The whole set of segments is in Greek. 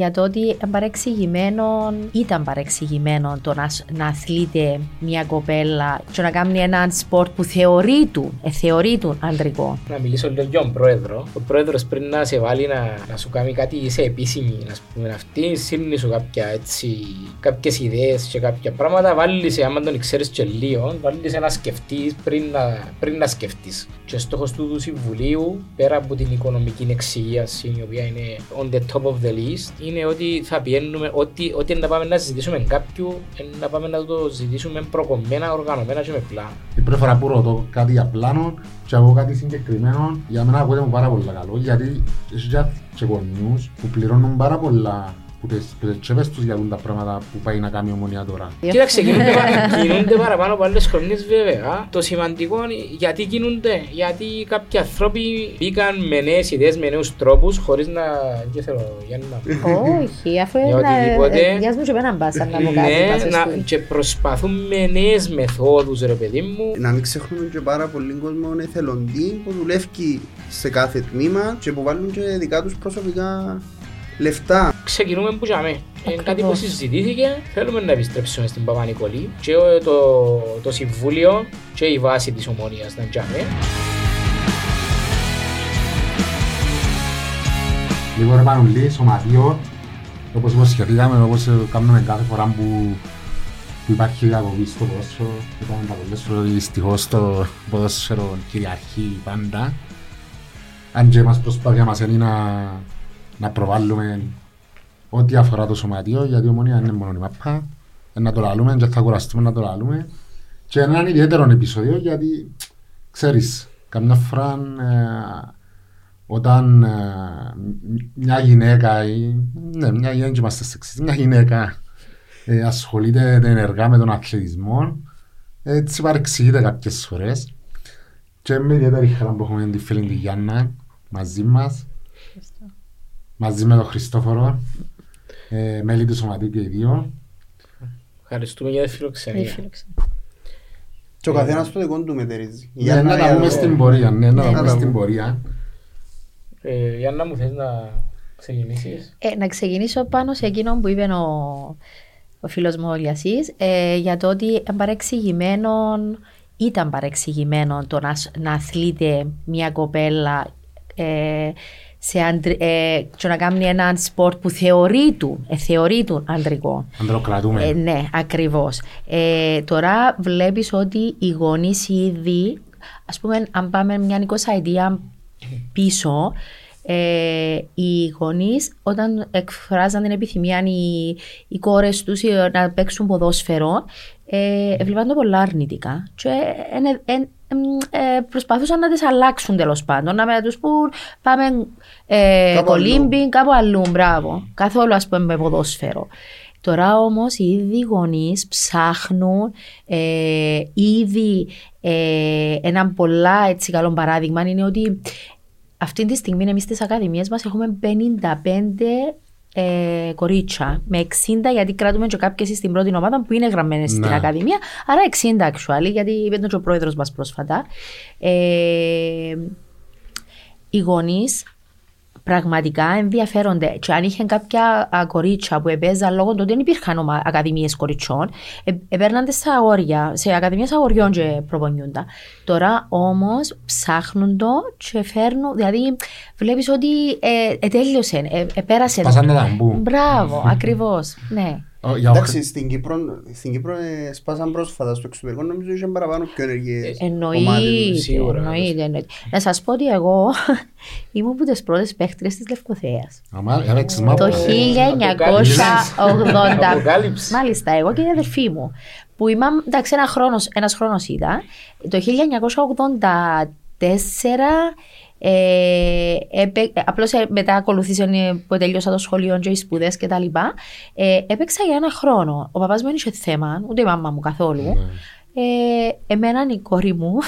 Για το ότι παρεξηγημένο, ήταν παρεξηγημένο το να, να αθλείται μια κοπέλα και να κάνει έναν sport που θεωρείτουν, ε, θεωρείτουν αντρικό. Να μιλήσω λίγο για τον πρόεδρο. Ο πρόεδρος πριν να σε βάλει να, να σου κάνει κάτι σε επίσημη, να πούμε αυτή, σύρνει σου κάποια έτσι, κάποιες ιδέες και κάποια πράγματα, βάλεις σε, άμα τον ξέρεις και λίγο, βάλεις σε να σκεφτείς πριν να, πριν να σκεφτείς. Και ο στόχος του, του Συμβουλίου, πέρα από την οικονομική εξυγίανση, η οποία είναι on the top of the list, είναι ότι θα πηαίνουμε, ότι, ότι να πάμε να συζητήσουμε κάποιου, να πάμε να το συζητήσουμε προκομμένα, οργανωμένα και με πλάνο. Η πρώτη φορά που ρωτώ κάτι για πλάνο και εγώ κάτι συγκεκριμένο, για μένα ακούγεται μου πάρα πολύ καλό, γιατί έχει και γονιούς που πληρώνουν πάρα πολλά που τις τσέπες τους για τα πράγματα που πάει να κάνει η ομονία τώρα. Κοίταξε, κινούνται παραπάνω από άλλες χρονίες βέβαια. Το σημαντικό είναι γιατί κινούνται. Γιατί κάποιοι άνθρωποι μπήκαν με νέες ιδέες, με νέους τρόπους, χωρίς να... Δεν θέλω, Γιάννη να Όχι, αφού είναι... Γιάς μου και πέναν μπάσα να μου κάτι. Ναι, και προσπαθούν με νέες μεθόδους, ρε παιδί μου. Να μην ξεχνούμε και πάρα πολύ κόσμο εθελοντή που δουλεύει σε κάθε τμήμα και που βάλουν και δικά τους προσωπικά λεφτά. Ξεκινούμε που τζαμε. Είναι κάτι που συζητήθηκε. Θέλουμε να επιστρέψουμε στην Παπα-Νικολή και το, το Συμβούλιο και η βάση της ομόνιας να τζαμε. Λίγο ρε Πανουλή, σωματείο, όπως υποσχεθήκαμε, όπως κάνουμε κάθε φορά που που υπάρχει διακοπή στο ποδόσφαιρο, είπαμε τα πολλές φορές δυστυχώς το ποδόσφαιρο κυριαρχεί πάντα. Αν και μας προσπάθεια μας είναι να να προβάλλουμε ό,τι αφορά το σωματείο, γιατί η ομονία είναι μόνο η μαπά, να το λαλούμε και θα κουραστούμε να το λαλούμε. Και έναν ιδιαίτερο επεισόδιο, γιατί ξέρεις, καμιά φορά ε, όταν ε, μια γυναίκα, ή, ναι, μια γυναίκα, είμαστε σεξιστή, μια γυναίκα ε, ασχολείται ενεργά με τον αθλητισμό, έτσι παρεξηγείται κάποιες φορές. Και με ιδιαίτερη χαρά που έχουμε τη φίλη τη Γιάννα μαζί μας, μαζί με τον Χριστόφορο, ε, μέλη του Σωματείου και οι δύο. Ευχαριστούμε για τη φιλοξενία. Και ο καθένας το δικό του μετερίζει. Ναι, να τα πούμε στην πορεία, ναι, να τα πούμε στην πορεία. Ε, Γιάννα μου θες να ξεκινήσεις. Ε, να ξεκινήσω πάνω σε εκείνο που είπε ο, ο φίλος μου ο Λιασής, ε, για το ότι παρεξηγημένο, ήταν παρεξηγημένο το να, να αθλείται μια κοπέλα ε, σε αντρι, ε, και να κάνει έναν sport που θεωρείτουν, ε, θεωρείτουν αντρικό. Ανδροκρατούμενο. Ε, ναι, ακριβώς. Ε, τώρα βλέπεις ότι οι γονείς ήδη, ας πούμε, αν πάμε μια 20 ετία πίσω, ε, οι γονείς όταν εκφράζαν την επιθυμία οι, οι κόρες τους να παίξουν ποδόσφαιρο, ε, έβλεπαν το πολλά αρνητικά. Και ε, ε, προσπαθούσαν να τις αλλάξουν τέλος πάντων. Να με τους πούν πάμε ε, κολύμπι, κάπου αλλού. Μπράβο. Καθόλου ας πούμε με ποδόσφαιρο. Τώρα όμως οι ίδιοι γονείς ψάχνουν ε, ήδη ε, ένα πολλά έτσι καλό παράδειγμα είναι ότι αυτή τη στιγμή εμείς στις ακαδημίες μας έχουμε 55 ε, κορίτσια με 60 γιατί κρατούμε και κάποιες στην πρώτη ομάδα που είναι γραμμένες στην ναι. Ακαδημία. Άρα 60 actually, γιατί είπε τον ο πρόεδρος μας πρόσφατα. Ε, οι γονείς πραγματικά ενδιαφέρονται. Και αν είχε κάποια κορίτσια που επέζαν λόγω του ότι δεν υπήρχαν ακαδημίες κοριτσών, ε, επέρναν στα αγόρια, σε ακαδημίες αγοριών και προπονιούντα. Τώρα όμως ψάχνουν το και φέρνουν, δηλαδή βλέπεις ότι ε, ε, τέλειωσε, ε, ε, πέρασε. Μπράβο, ακριβώς. Ναι. Εντάξει, στην Κύπρο, στην Κύπρο ε, σπάσαν πρόσφατα στο εξωτερικό, νομίζω είχε παραπάνω πιο ενεργές Εννοείται, εννοείται. Να σας πω ότι εγώ ήμουν από τις πρώτες παίχτρες της Λευκοθέας. Το 1980, μάλιστα εγώ και η αδερφή μου, που ήμουν, εντάξει ένα χρόνος, ένας χρόνος ήταν, το 1984 ε, Απλώς ε, μετά ακολουθήσε ε, που τελειώσα το σχολείο και οι σπουδές και τα λοιπά. Ε, έπαιξα για ένα χρόνο. Ο παπάς μου δεν είχε θέμα, ούτε η μάμα μου καθόλου. Ναι. Ε, εμένα η κόρη μου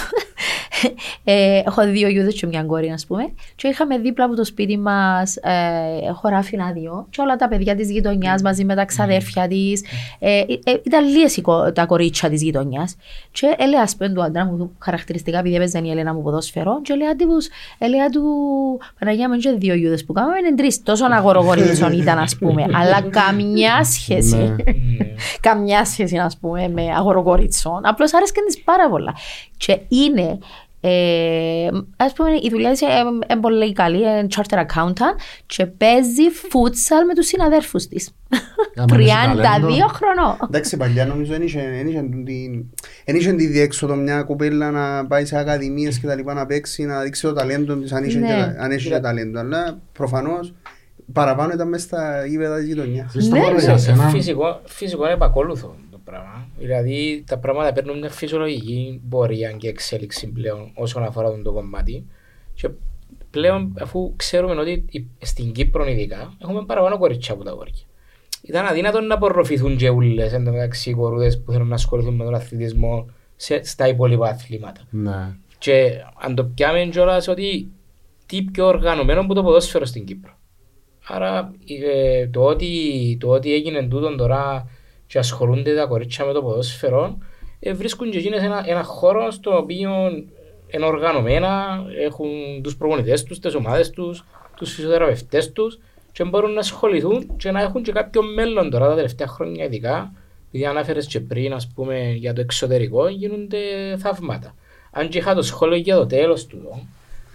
ε, έχω δύο γιούδες και μια κόρη, ας πούμε. Και είχαμε δίπλα από το σπίτι μας ε, χωράφι άδειο και όλα τα παιδιά της γειτονιάς μαζί με τα ξαδέρφια της. Ε, ε, ήταν λίγες οι κο- τα κορίτσια της γειτονιάς. Και έλεγα, ας πούμε, του άντρα μου χαρακτηριστικά, επειδή έπαιζε η Ελένα μου ποδόσφαιρο, και έλεγα τους, έλεγα του, Παναγία μου, και δύο γιούδες που κάναμε, είναι τρεις. Τόσο αγορογορίτσον ήταν, ας πούμε. Αλλά καμιά σχέση. Ναι. καμιά σχέση, ας πούμε, με αγοροκορίτσον. Απλώς άρεσκαν της πάρα πολλά. Και είναι. Ε, ας πούμε η δουλειά της είναι πολύ καλή, είναι charter accountant και παίζει futsal με τους συναδέρφους της. Άμα έχει 32 ταλέντο. χρονών. Εντάξει, παλιά νομίζω δεν είχε, δεν είχε την- δεν είχε τη διέξοδο μια κουπέλα να πάει σε ακαδημίες και τα λοιπά να παίξει, να δείξει το ταλέντο της αν είχε, Ναι. και- αν έχει και ταλέντο. Αλλά προφανώς παραπάνω ήταν μέσα στα γήπεδα της γειτονιάς. Χριστό Ναι, μόνο ναι. για σένα. Φυσικό, φυσικό είναι επακόλουθο το πράγμα. Δηλαδή τα πράγματα παίρνουν μια φυσιολογική πορεία και εξέλιξη πλέον όσον αφορά τον το κομμάτι. Και πλέον αφού ξέρουμε ότι η- στην Κύπρο ειδικά έχουμε παραπάνω κορίτσια από τα αγόρια. Ήταν αδύνατο να απορροφηθούν και ούλες εν τω μεταξύ οι κορούδες που θέλουν να ασχοληθούν με τον αθλητισμό σε, στα υπόλοιπα αθλήματα. Ναι. Και αν το πιάμε κιόλας ότι τι πιο οργανωμένο που το ποδόσφαιρο στην Κύπρο. Άρα ε, το, ότι, το ότι έγινε τούτο τώρα και ασχολούνται τα κορίτσια με το ποδόσφαιρο ε, βρίσκουν και εκείνες ένα, ένα χώρο στο οποίο είναι οργανωμένα, έχουν τους προπονητές τους, τις ομάδες τους, τους φυσιοθεραπευτές τους και μπορούν να ασχοληθούν και να έχουν και κάποιο μέλλον τώρα τα τελευταία χρόνια ειδικά επειδή ανάφερες και πριν ας πούμε για το εξωτερικό γίνονται θαύματα. Αν και είχα το σχόλιο για το τέλος του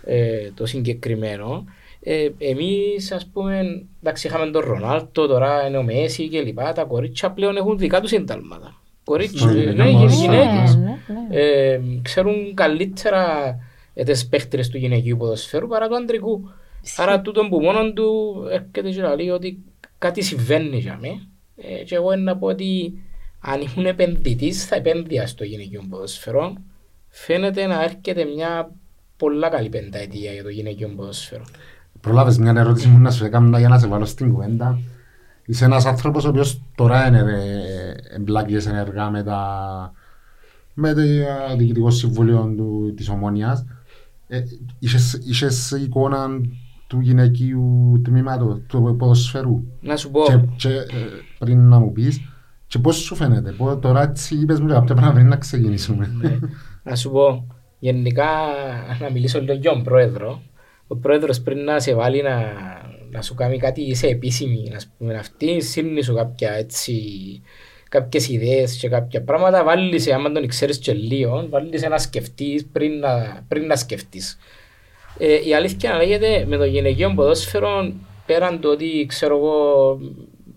ε, το συγκεκριμένο ε, εμείς ας πούμε εντάξει είχαμε τον Ρονάλτο τώρα είναι ο Μέση και λοιπά τα κορίτσια πλέον έχουν δικά τους συντάλματα. Κορίτσια, Ναι, ναι, ναι, γυ- ναι, γυναίκες. ναι, ναι. Ε, ξέρουν καλύτερα ε, τις παίχτρες του γυναικείου ποδοσφαίρου παρά του αντρικού. Άρα τούτο που μόνο του έρχεται και λέει ότι κάτι συμβαίνει για μέ. Ε, και εγώ να πω ότι αν ήμουν επενδυτής θα επένδυα στο γυναικείο ποδοσφαίρο. Φαίνεται να έρχεται μια πολλά καλή πενταετία για το γυναικείο ποδοσφαίρο. Προλάβες μια ερώτηση μου να σου έκανα για να σε βάλω στην κουβέντα. Είσαι ένας άνθρωπος ο οποίος τώρα είναι ε, εμπλάκης ενεργά με, τα, με το ε, διοικητικό συμβούλιο του, της Ομόνιας. Ε, είχες, είχες εικόνα του γυναικείου τμήματος του ποδοσφαίρου; Να σου πω, και, και ε, πριν να μου πεις και πώς σου φαίνεται, πώς, τώρα έτσι είπες μου κάποια πράγματα πριν να ξεκινήσουμε. να σου πω, γενικά να μιλήσω λίγο για τον πρόεδρο. Ο πρόεδρος πριν να σε βάλει να, να σου κάνει κάτι σε επίσημη, να πούμε αυτή, σύρνει σου κάποια έτσι, κάποιες ιδέες και κάποια πράγματα, βάλει σε, άμα τον ξέρεις και λίγο, βάλει σε να σκεφτείς πριν να, πριν να σκεφτείς. Ε, η αλήθεια να λέγεται με το γυναικείο ποδόσφαιρο πέραν το ότι ξέρω εγώ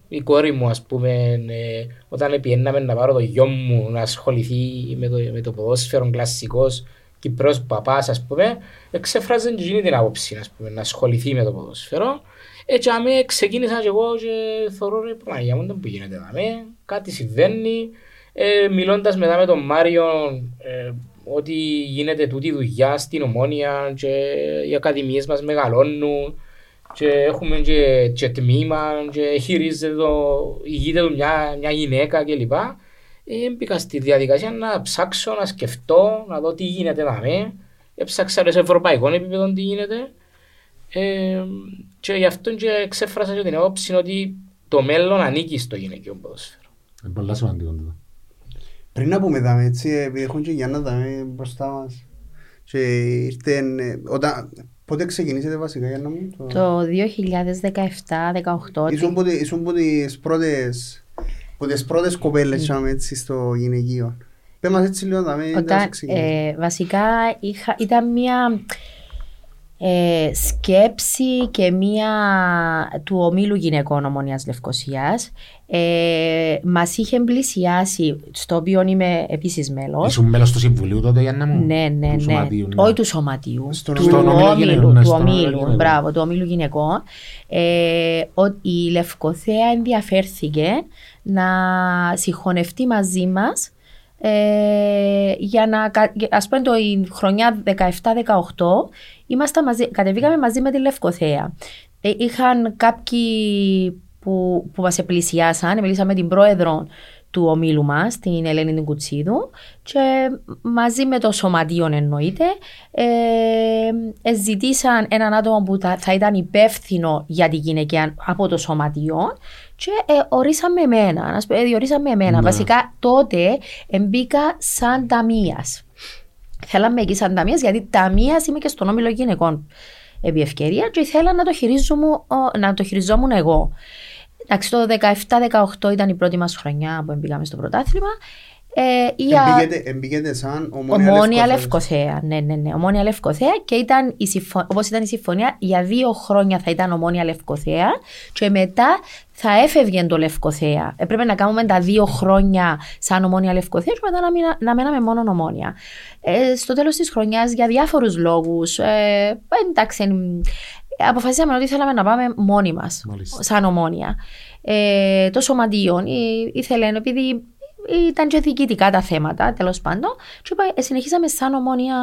η κόρη μου ας πούμε ε, όταν πιέναμε να πάρω το γιο μου να ασχοληθεί με το, με το ποδόσφαιρο κλασσικός Κυπρός παπάς ας πούμε εξέφραζε και εκείνη την άποψη ας πούμε, να ασχοληθεί με το ποδόσφαιρο έτσι αμέ ξεκίνησα και εγώ και θωρώ ρε Παναγία μου δεν που γίνεται δαμέ κάτι συμβαίνει ε, μιλώντας μετά με τον Μάριο ε, ότι γίνεται τούτη η δουλειά στην Ομόνια και οι ακαδημίες μας μεγαλώνουν και έχουμε και, και τμήμα και χειρίζεται το, ηγείται του μια, μια γυναίκα κλπ. Ε, μπήκα στη διαδικασία να ψάξω, να σκεφτώ, να δω τι γίνεται να με. Έψαξα σε ευρωπαϊκό επίπεδο τι γίνεται. Ε, και γι' αυτό και εξέφρασα και την άποψη ότι το μέλλον ανήκει στο γυναικείο ποδόσφαιρο. Είναι πολύ σημαντικό τούτο. Πριν να πούμε δάμε έτσι, επειδή έχουν και Γιάννα δάμε μπροστά μας και ήρθε, ε, όταν, πότε ξεκινήσετε βασικά Γιάννα μου, το... Το 2017-18 Ήσουν που, τη- ήσουν που τις πρώτες, που τις πρώτες κοπέλες τσάμε, έτσι στο γυναικείο. Πες μας έτσι λίγο δάμε, Όταν, όταν ξεκινήσετε. ε, βασικά είχα, ήταν μια ε, σκέψη και μια του ομίλου γυναικών Ομονίας Λευκοσίας. Ε, μας είχε πλησιάσει, στο οποίο είμαι επίσης μέλος. Ήσουν μέλος του Συμβουλίου τότε, Γιάννα μου; Ναι, ναι, Του ναι. Σωματείου, ναι. Όχι του σωματείου. Στον του ομίλο γυναικών, ομίλου. ναι, Του στον ομίλο ομίλου. γυναικών. Μπράβο, του ομίλου γυναικών. Ε, ο- η Λευκοθέα ενδιαφέρθηκε να συγχωνευτεί μαζί μας ε, για να, κα- για- ας πούμε το η χρονιά 17-18 ήμασταν μαζί, κατεβήκαμε μαζί με τη Λευκοθέα. Ε, είχαν κάποιοι που, που μας επλησιάσαν, μιλήσαμε με την πρόεδρο του ομίλου μας, την Ελένη την Κουτσίδου, και μαζί με το σωματείο εννοείται, ε, ε, ζητήσαν έναν άτομο που θα, θα ήταν υπεύθυνο για τη γυναικεία από το σωματείο και ε, ορίσαμε εμένα, να σου πω, ε, διορίσαμε εμένα. Ναι. Βασικά τότε μπήκα σαν ταμείας. Θέλαμε εκεί σαν ταμείας γιατί ταμείας είμαι και στον όμιλο γυναικών επί ευκαιρία και ήθελα να το, χειρίζομαι- ο- να το χειριζόμουν εγώ. Εντάξει, το 17-18 ήταν η πρώτη μας χρονιά που μπήκαμε στο πρωτάθλημα. Ε, για Εμπήκετε- Εμπήκετε σαν ομόνια ομόνια Λευκοθέας. Λευκοθέα. Ναι, ναι, ναι. Ομόνια Λευκοθέα και ήταν η συμφω... όπως ήταν η συμφωνία, για δύο χρόνια θα ήταν ομόνια Λευκοθέα και μετά θα έφευγε το Λευκοθέα. Έπρεπε να κάνουμε τα δύο χρόνια σαν ομόνια Λευκοθέα και μετά να, μείνα- να μέναμε μόνο ομόνια. Ε, στο τέλος της χρονιάς για διάφορους λόγους, ε, εντάξει, εμ, αποφασίσαμε ότι θέλαμε να πάμε μόνοι μας, Μάλιστα. σαν ομόνια. Ε, το σωματείο ε, ήθελε, επειδή ήταν και διοικητικά τα θέματα, τέλος πάντων. Και είπα, ε, συνεχίσαμε σαν ομόνια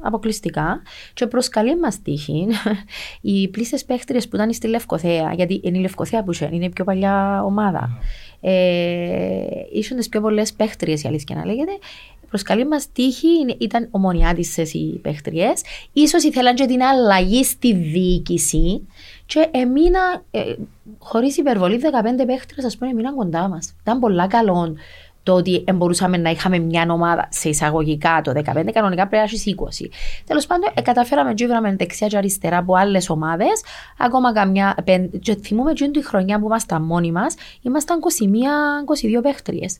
αποκλειστικά. Και προ καλή μας τύχη, οι πλήστες παίχτριες που ήταν στη Λευκοθέα, γιατί είναι η Λευκοθέα που είχε, είναι η πιο παλιά ομάδα. Ε, ήσουν τις πιο πολλές παίχτριες, η αλήθεια να λέγεται. Προ καλή μας τύχη είναι- ήταν ομονιάτισες οι παίχτριες. σω ήθελαν και την αλλαγή στη διοίκηση. Και έμεινα, ε, χωρίς υπερβολή, 15 παίχτριε, ας πούμε, έμειναν κοντά μας. Ήταν πολλά καλό το ότι ε, μπορούσαμε να είχαμε μια ομάδα σε εισαγωγικά το 15, κανονικά πρέπει να έχεις 20. Τέλος πάντων, ε, καταφέραμε και βράμε δεξιά και αριστερά από άλλες ομάδες. Ακόμα καμιά. πεν- Και θυμούμε και τη χρονιά που ήμασταν μόνοι μας, ήμασταν 21-22 παίχτριες.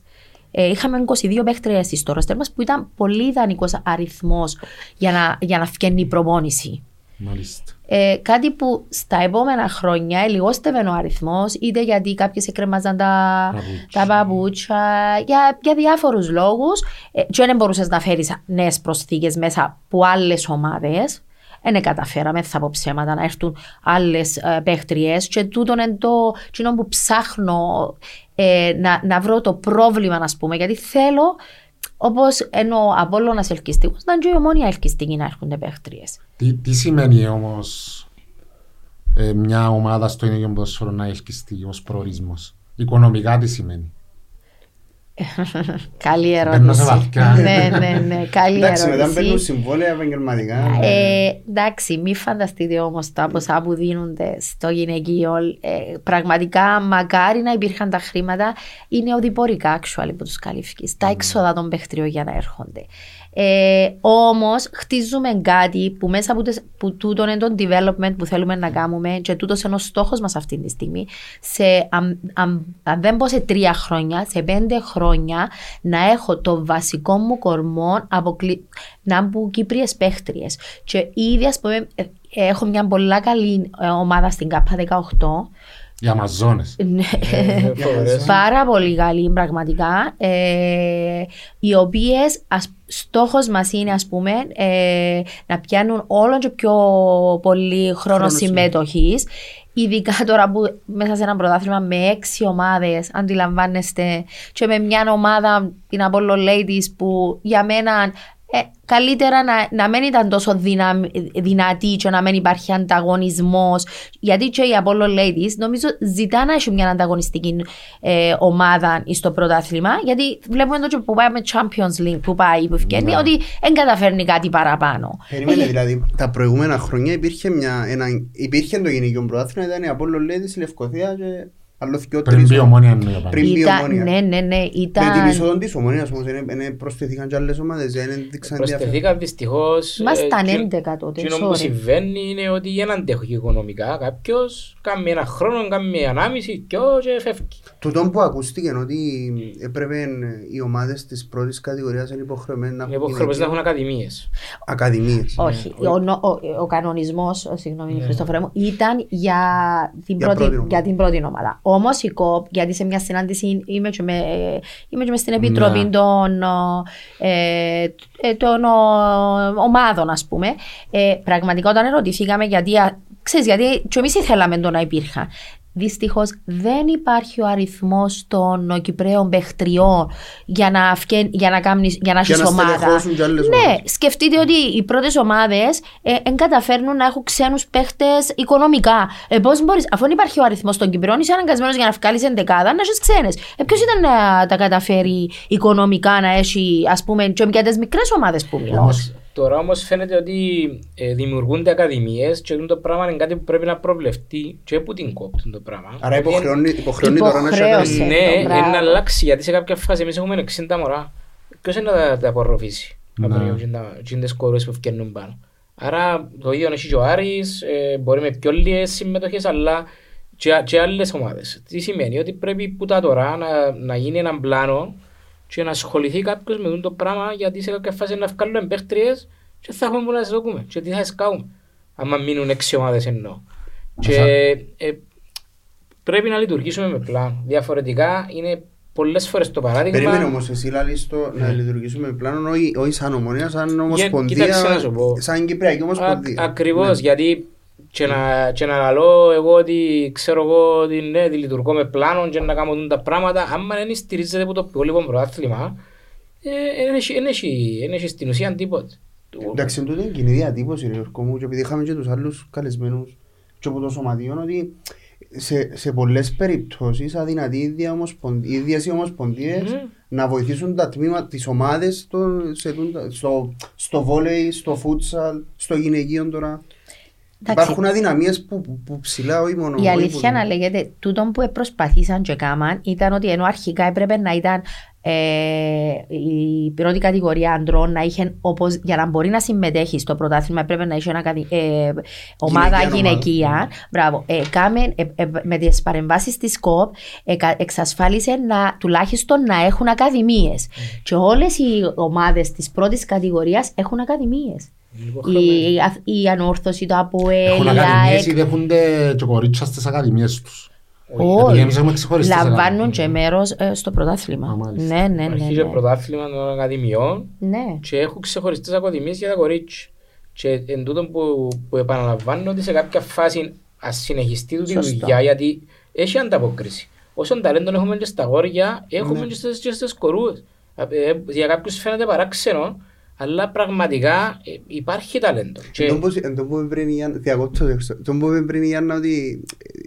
Ε, είχαμε 22 παίχτριε στη στόροστερ μας που ήταν πολύ ιδανικός αριθμός για να, για να φτιάξει η προπόνηση. Μάλιστα. Ε, κάτι που στα επόμενα χρόνια λιγόστευε ο αριθμός, είτε γιατί κάποιες εκκρεμάζαν τα, Παπούτσια. τα παπούτσια, για, για διάφορους λόγους. Ε, και δεν μπορούσες να φέρεις νέες προσθήκες μέσα από άλλες ομάδες. Δεν καταφέραμε, θα πω ψέματα, να έρθουν άλλες παίχτριες. Και τούτον είναι το κοινό που ψάχνω ε, να, να βρω το πρόβλημα, να πούμε, γιατί θέλω. Όπως ενώ ο Απόλλωνας ελκυστικός, να είναι και η ομόνια ελκυστική να έρχονται παίχτριες. Τι, τι σημαίνει όμως ε, μια ομάδα στο ίδιο ποδόσφαιρο να ελκυστεί ως προορισμός; Οικονομικά τι σημαίνει; Καλή Μπαίνω σε ερώτηση. βαθιά. ναι, ναι, ναι. Καλή Εντάξει, μετά μπαίνουν ερώτηση. συμβόλαια επαγγελματικά. Ε, εντάξει, μην φανταστείτε όμως τα ποσά που δίνονται στο γυναικείο. Ε, πραγματικά, μακάρι να υπήρχαν τα χρήματα. Είναι οδηπορικά, actually, που τους καλύφει. Τα έξοδα των παιχτριών για να έρχονται. Ε, Όμως, χτίζουμε κάτι που μέσα από, τες- που τούτον είναι το development που θέλουμε να κάνουμε και τούτος είναι ο στόχος μας αυτή τη στιγμή. Σε, αν, αν- αν δεν πω σε τρία χρόνια, σε πέντε χρόνια να έχω το βασικό μου κορμό αποκλει... να μπουν Κύπριες παίχτριες. Και ήδη, ας πούμε, ε, έχω μια πολλά καλή ε, ομάδα στην ΚΑΠΑ 18. Οι Αμαζόνες. Ναι. Ε, φοβερές. Πάρα πολύ καλή πραγματικά ε, οι οποίες ας, στόχος μας είναι ας πούμε ε, να πιάνουν όλο και πιο πολύ χρόνο Χρόνος συμμετοχής ειδικά τώρα που μέσα σε ένα πρωτάθλημα με έξι ομάδες αντιλαμβάνεστε και με μια ομάδα την Apollo Ladies που για μένα ε, καλύτερα να, να μην ήταν τόσο δυνα, δυνατή και να μην υπάρχει ανταγωνισμός γιατί και οι Apollo Ladies νομίζω ζητά να έχει μια ανταγωνιστική ε, ομάδα στο πρωτάθλημα γιατί βλέπουμε το και που πάει με Champions League που πάει που ευκαιρνεί Ναι. ότι δεν καταφέρνει κάτι παραπάνω. Περίμενε, δηλαδή, τα προηγούμενα χρόνια υπήρχε, μια, ένα, υπήρχε το γυναικείο πρωτάθλημα, ήταν η Απόλλω Λέδης, η Λευκοθέα και άλλο δυο Πριν τρεις. πει ομόνια εννοεί ο Παναγιώτης. Πριν μπει η Ήταν, Ομόνια. ναι, ναι, ναι, Με την ήταν... είσοδο της ομόνιας όμως, είναι- είναι προσθεθήκαν και άλλες ομάδες, δεν έδειξαν ενδιαφέρον. Προσθεθήκαν δυστυχώς. ε, Ήμασταν τι- 11 τότε, Εκείνο που sorry. συμβαίνει είναι ότι δεν αντέχει οικονομικά κάποιος, κάνει ένα χρόνο, κάνει ανάμιση, δυο και φεύγει. Τούτο που ακούστηκε είναι ότι έπρεπε οι ομάδες της πρώτης κατηγορίας είναι υποχρεωμένες να Είναι έχουν υποχρεωμένες να γυναικείο- έχουν ακαδημίες. ακαδημίες. Όχι, ο, νο- ο, ο κανονισμός, ο, συγγνώμη Ναι. Χριστόφορε μου, ήταν για την, Για πρώτη, πρώτη ομάδα. Για την πρώτη ομάδα. Όμως η ΚΟΠ, γιατί σε μια συνάντηση είμαι και, με, ε, είμαι και μες στην επιτροπή Ναι. των, ε, ε, των ο, ομάδων, ας πούμε, ε, πραγματικά όταν ερωτηθήκαμε γιατί, α, ξέρεις, γιατί και εμείς ήθελαμε το να υπήρχαν. Δυστυχώς δεν υπάρχει ο αριθμός των Κυπρέων παιχτριών για να, φκεν, για να, κάνεις, για να Για έχεις να ομάδα. στελεχώσουν κι άλλες Ναι, ομάδες. σκεφτείτε ότι οι πρώτες ομάδες δεν καταφέρνουν να έχουν ξένους παίχτες οικονομικά. Ε, Πώς μπορείς, αφού δεν υπάρχει ο αριθμός των Κυπρέων, είσαι αναγκασμένος για να βγάλεις εντεκάδα να έχεις ξένες. Ε, Ποιος ήταν να τα καταφέρει οικονομικά να έχει, ας πούμε, και για τις μικρές ομάδες που μιλάω; Όμως, Τώρα όμως φαίνεται ότι ε, δημιουργούνται ακαδημίες και το πράγμα είναι κάτι που πρέπει να προβλεφτεί και από την κόπ το πράγμα. Άρα Γιατί υποχρεώνει, υποχρεώνει τώρα να έχει Υποχρέωση. ακαδημία. το Ναι, μπράβο. είναι να αλλάξει γιατί σε κάποια φάση εμείς έχουμε 60 μωρά. Ποιος είναι να τα, τα απορροφήσει Ναι. από τις κορούες που φτιάχνουν πάνω. Άρα το ίδιο έχει και ο Άρης, ε, μπορεί με πιο λίγες συμμετοχές αλλά και, και άλλες ομάδες. Τι σημαίνει ότι πρέπει που τα τώρα να, να γίνει έναν πλάνο και να ασχοληθεί κάποιος με το πράγμα γιατί σε κάποια φάση να βγάλουμε παίχτριες και θα έχουμε που να τις δοκούμε και τι θα σκάουμε. Άμα μείνουν έξι ομάδες εννοώ. Και ε, πρέπει να λειτουργήσουμε με πλάνο. Διαφορετικά είναι πολλές φορές το παράδειγμα. Περίμενε όμως εσύ λαλείς το να λειτουργήσουμε με πλάνο όχι, όχι σαν ομονία, σαν ομοσπονδία, κοίταξε να σου πω. σαν Κυπριακή Α, ομοσπονδία. ακριβώς, Ναι. γιατί και να, και να λαλώ εγώ ότι ξέρω εγώ ότι ναι, ότι λειτουργώ με πλάνο και να κάνω τα πράγματα, άμα δεν στηρίζεται από το υπόλοιπο πρωτάθλημα, ε, δεν έχει- δεν έχει- δεν έχει στην ουσία τίποτε. Εντάξει, εν τούτο είναι κοινή διατύπωση ρε Γιώργο μου και επειδή είχαμε και τους άλλους καλεσμένους και από το σωματείο ότι σε, σε πολλές περιπτώσεις αδυνατεί η ίδια ομοσπονδ- οι ίδιες οι ομοσπονδίες Μμμ. να βοηθήσουν τα τμήμα, τις ομάδες στο, σε, τούντα- στο, στο βόλεϊ, στο φούτσαλ, στο γυναικείο τώρα. Εντάξει. Υπάρχουν αδυναμίες που, που, που ψηλά όχι μόνο. Η όχι αλήθεια που- να λέγεται, τούτο που προσπαθήσαν και κάμαν ήταν ότι ενώ αρχικά έπρεπε να ήταν ε, η πρώτη κατηγορία αντρών να είχε όπως, για να μπορεί να συμμετέχει στο πρωτάθλημα έπρεπε να είχε ένα, κατη- ε, ομάδα Γυναικεία γυναικεία. ομάδα. Μπράβο. Ε, κάμε, ε, ε, με τις παρεμβάσεις της ΚΟΠ εκα- εξασφάλισε να, τουλάχιστον να έχουν ακαδημίες. Και όλες οι ομάδες της πρώτης κατηγορίας έχουν ακαδημίες. Η, αθ- η ανόρθωση, το ΑΠΟΕΛ, Έχουν η ακαδημίες ΑΕΚ, ή δέχονται και κορίτσια στις ακαδημίες τους. Όχι. Γιατί εμείς έχουμε ξεχωριστές Λαμβάνουν ακαδημίες. και μέρος στο Α, πρωτάθλημα. μάλιστα. Ναι, ναι, ναι. Αρχίζει το ναι. πρωτάθλημα των ακαδημιών Ναι. και έχουν ξεχωριστές ακαδημίες για τα κορίτσια. Και εν τούτο που, που επαναλαμβάνω ότι σε κάποια φάση ας συνεχιστεί τούτη η Σωστό. δουλειά γιατί έχει ανταπόκριση. Όσον ταλέντο έχουμε και στα γόρια, έχουμε Ναι. και στις, και στις κορούες. Ε, ε, για κάποιους φαίνεται παράξενο, αλλά πραγματικά ε, υπάρχει ταλέντο. Και, Εν τω πως- εν τω που είπε πριν η Γιάννα- διακόπτω, διακόπτω. Εν τω που είπε πριν η Γιάννα ότι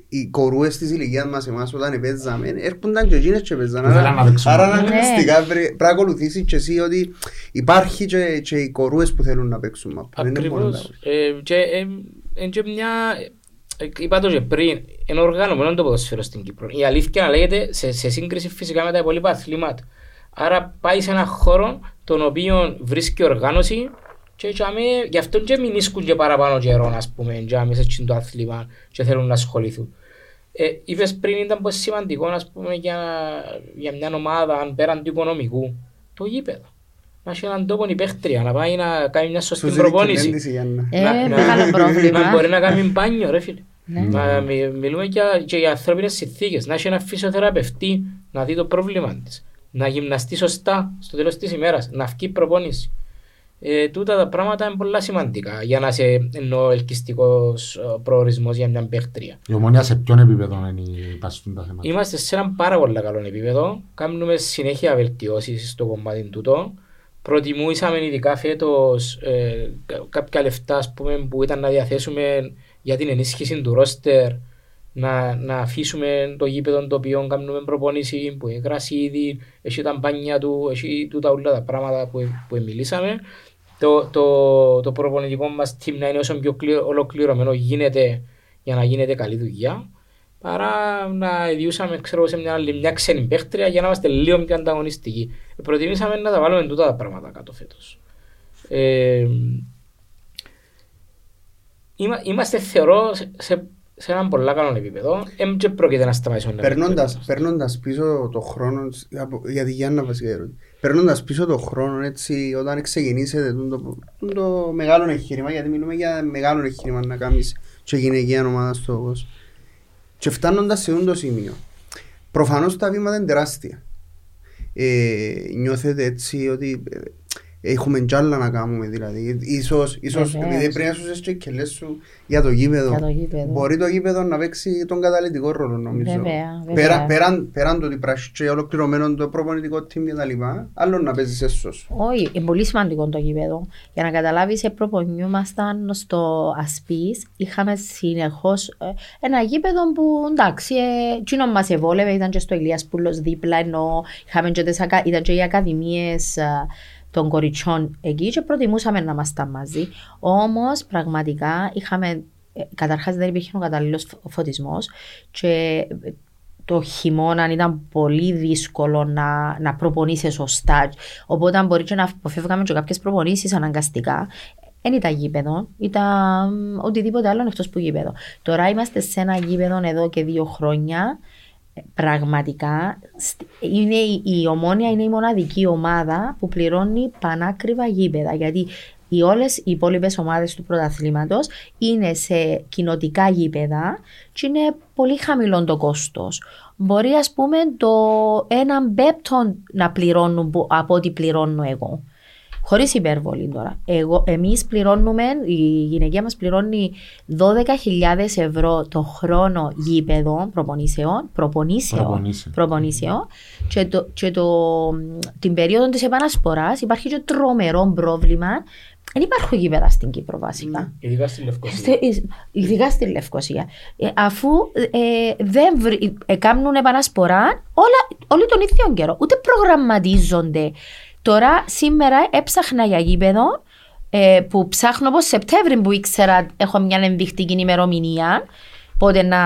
οι κορούες της ηλικίας μας εμάς όταν παίζαμε έρχονταν και εκείνες και παίζαν. Που θέλαν να παίξουν. Άρα Ναι. αναγκαστικά πρέ- πρέπει να ακολουθήσεις και εσύ ότι υπάρχει και, και οι κορούες που θέλουν να παίξουν μάπα. Δεν είναι μόνο τα Ακριβώς. Ε, και, ε, ε, και μια, ε, είπα το και πριν, είναι οργανωμένο το ποδοσφαίρο στην Κύπρο. Η αλήθεια να λέγεται σε, σε σύγκριση φυσικά με τα υπόλοιπα αθλήματα. Άρα πάει σε έναν χώρο τον οποίο βρίσκει οργάνωση και τζάμε, γι' αυτό και μην ίσκουν και παραπάνω καιρό, ας πούμε, τζάμε σε εκείνο το αθλήμα και θέλουν να ασχοληθούν. Ε, είπες πριν ήταν πως σημαντικό, ας πούμε, για, για μια ομάδα, αν πέραν του οικονομικού, το γήπεδο. Να έχει έναν τόπο η παίχτρια, να πάει να κάνει μια σωστή Σου ζητεί προπόνηση. κυβέρνηση, Γιάννα. Ε, Να- μεγάλο να- πρόβλημα. Να μπορεί να κάνει μπάνιο, ρε φίλε. Ναι. Να μι- μιλούμε για, και για ανθρώπινες συνθήκες. Να έχει ένα φυσιοθεραπευτή να δει το πρόβλημα της. Να γυμναστεί σωστά στο τέλος της ημέρας. Να βγει προπόνηση. Ε, τούτα τα πράγματα είναι πολλά σημαντικά για να είσαι εννοώ ελκυστικός ε, προορισμός για μια παίχτρια. Η ομονία σε ποιον επίπεδο είναι η πάση τα θέματα; Είμαστε σε ένα πάρα πολύ καλό επίπεδο. Κάνουμε συνέχεια βελτιώσεις στο κομμάτι τούτο. Προτιμούσαμε ειδικά φέτος ε, κα- κάποια λεφτά ας πούμε, που ήταν να διαθέσουμε για την ενίσχυση του ρόστερ να, να αφήσουμε το γήπεδο το οποίο κάνουμε προπόνηση που έχει γρασίδι, έχει τα μπάνια του, έχει τούτα όλα τα πράγματα που, που μιλήσαμε. Το, το, το προπονητικό μας team να είναι όσο πιο κλει- ολοκληρωμένο γίνεται για να γίνεται καλή δουλειά παρά να ιδιούσαμε ξέρω, σε μια, άλλη, μια ξένη παίχτρια για να είμαστε λίγο πιο ανταγωνιστικοί. Ε, προτιμήσαμε να τα βάλουμε τούτα τα πράγματα κάτω φέτος. Ε, είμα- είμαστε θεωρώ σε, σε, σε έναν πολλά καλό επίπεδο. Δεν και πρόκειται να σταματήσουμε. να Περνώντας, βελτιωνόμαστε. περνώντας πίσω το χρόνο, από- για τη Γιάννα βασικά η ερώτηση. Περνώντας πίσω το χρόνο έτσι, όταν ξεκινήσετε το, το, το μεγάλο εγχείρημα, γιατί μιλούμε για μεγάλο εγχείρημα να κάνεις και γυναικεία ομάδα στο κόσμο. Και φτάνοντας σε αυτό το σημείο, προφανώς τα βήματα είναι τεράστια. Ε, νιώθετε έτσι ότι ε, έχουμε κι άλλα να κάνουμε δηλαδή. Ίσως, ίσως Βεβαίως. επειδή πριν έσουσες και κελές σου για το γήπεδο. Για το γήπεδο. Μπορεί το γήπεδο να παίξει τον καταλητικό ρόλο νομίζω. Βέβαια, βέβαια. Πέρα, πέραν, πέραν το ότι πράσι και ολοκληρωμένο το προπονητικό team και τα λοιπά, άλλο να παίζεις έσως. Όχι, είναι πολύ σημαντικό το γήπεδο. Για να καταλάβεις, ε, προπονιούμασταν στο Ασπίς, είχαμε συνεχώς ε, ένα γήπεδο που εντάξει, ε, εκείνο μας ευόλευε, ήταν και στο Ηλίας Πούλος δίπλα, ενώ είχαμε και τις, ακα- ήταν και οι ακαδημίες ε, των κοριτσιών εκεί και προτιμούσαμε να ήμασταν μαζί. Όμως πραγματικά είχαμε, ε, καταρχάς δεν υπήρχε ο κατάλληλος φω- φωτισμός και το χειμώνα ήταν πολύ δύσκολο να, να προπονείσαι σωστά. Οπότε μπορεί και να αποφεύγαμε και κάποιες προπονήσεις αναγκαστικά. Δεν ήταν γήπεδο, ήταν μ, οτιδήποτε άλλο εκτός που γήπεδο. Τώρα είμαστε σε ένα γήπεδο εδώ και δύο χρόνια. Ε, Πραγματικά στι- είναι, η- η Ομόνια είναι η μοναδική ομάδα που πληρώνει πανάκριβα γήπεδα. Γιατί οι όλες οι υπόλοιπες ομάδες του πρωταθλήματος είναι σε κοινοτικά γήπεδα και είναι πολύ χαμηλό το κόστος. Μπορεί ας πούμε το έναν πέπτον να πληρώνουν που- από ό,τι πληρώνω εγώ. Χωρίς υπέρβολη τώρα. Εγώ, εμείς πληρώνουμε, η γυναικεία μας πληρώνει 12.000 ευρώ το χρόνο γήπεδο προπονήσεων, προπονήσεων, Προπονήσεων. προπονήσεων και, το, και το, την περίοδο της επανασποράς υπάρχει και τρομερό πρόβλημα. Δεν υπάρχουν γήπεδα στην Κύπρο βασικά. Ειδικά στη Λευκοσία. Στε- Ειδικά στη Λευκοσία. Ε, αφού ε, δεν βρει, ε, κάνουν επανασπορά όλα, όλοι τον ίδιο καιρό. Ούτε προγραμματίζονται. Τώρα, σήμερα έψαχνα για γήπεδο ε, που ψάχνω από Σεπτέμβρη που ήξερα έχω μια ενδεικτική ημερομηνία πότε να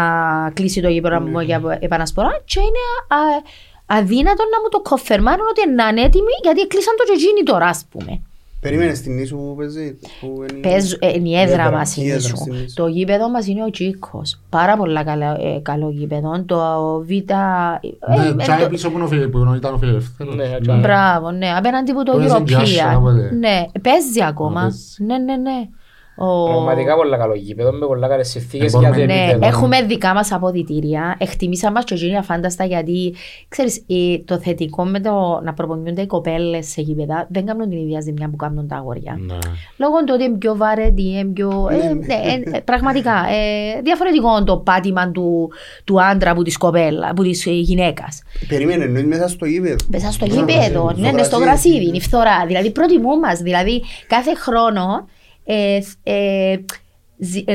κλείσει το γήπεδο μου για επανασπορά και είναι α, αδύνατο να μου το κοφερμάνουν ότι να είναι έτοιμοι γιατί κλείσαν το και εκείνοι τώρα ας πούμε. Περίμενε στην νήσου που παίζει. που είναι- Παίζ, ε, είναι η έδρα έδρα, μας η η έδρα Νήσου. στην Νήσου. Το γήπεδο μας είναι ο Τσίκο. Πάρα πολλά καλά, ε, καλό γήπεδο. Το Β. ε, Ναι, ε, τσάι το- πίσω που είναι ο Φιλε- που ήταν ο φιλελεύθερος. Ναι, τσάι. Μπράβο, ναι. Απέναντι από το Παίζει διάσημα, European. οπότε. Ναι, παίζει ακόμα. παίζει; Ναι, ναι, ναι. Ο- Πραγματικά πολλά καλό γήπεδο με πολλά καλές συνθήκες Ε, για το μπορούμε- Ναι, επίπεδο. έχουμε δικά μας αποδητήρια. Εκτιμήσαμε μας και εκείνοι αφάνταστα γιατί ξέρεις, ε, το θετικό με το να προπονιούνται οι κοπέλες σε γήπεδα δεν κάνουν την ίδια ζημιά που κάνουν τα αγόρια. Ναι. Λόγω του ότι είναι πιο βαρετή, είναι πιο. ε, Ναι, ναι, ε, ε, πραγματικά. Ε, διαφορετικό το πάτημα του, του άντρα από της κοπέλα, από της γυναίκας. Περίμενε, εννοείς μέσα στο γήπεδο. Μέσα στο Ναι, γήπεδο, στο ναι, ναι, στο γρασίδι. γρασίδι, είναι η φθορά. Δηλαδή, προτιμούμαστε. Δηλαδή, κάθε χρόνο ε, ε, ζη- ε,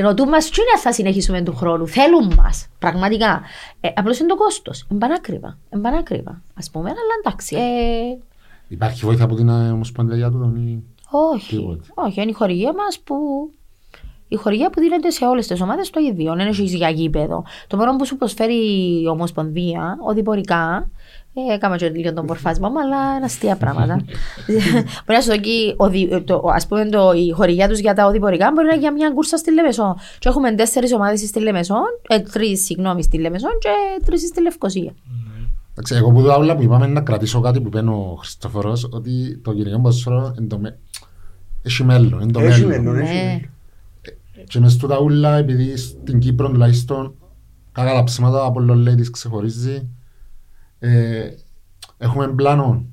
ρωτούν μας τι είναι θα συνεχίσουμε του χρόνου; Θέλουν μας. Πραγματικά. Ε, Απλώς είναι το κόστος. Εμπανάκριβα. Εμπανάκριβα. Α πούμε, αλλά εντάξει. Ε, Υπάρχει βοήθεια από την ε, Ομοσπονδία για τούτον ή... όχι. Τίποτε; Όχι, είναι η χορηγία μας που. Η χορηγία που δίνεται σε όλες τις ομάδες το ίδιο. Δεν έχει για γήπεδο. Το μόνο που σου προσφέρει η Ομοσπονδία, οδηπορικά, ε, έκαμε και λίγο τον πορφάσμα μου, αλλά είναι αστεία πράγματα. μπορεί να σου δώσει, οδη- το, ας πούμε, το, η χορηγία τους για τα οδηπορικά μπορεί να είναι για μια κούρσα στη Λεμεσό. Και έχουμε τέσσερις ομάδες στη Λεμεσό, ε, τρεις, συγγνώμη, στη Λεμεσό και τρεις στη Λευκοσία. Εντάξει, εγώ που δω όλα που είπαμε να κρατήσω κάτι που είπε ο Χριστόφορος ότι το γυναικό ποδόσφαιρο είναι το με- έχει μέλλον, είναι το Έχει μέλλον. μέλλον, έχει Ναι. μέλλον. Και μες τούτα ούλα, επειδή στην Κύπρο τουλάχιστον κακά τα ψήματα από όλο λέει της ξεχωρίζει, ε, έχουμε πλάνο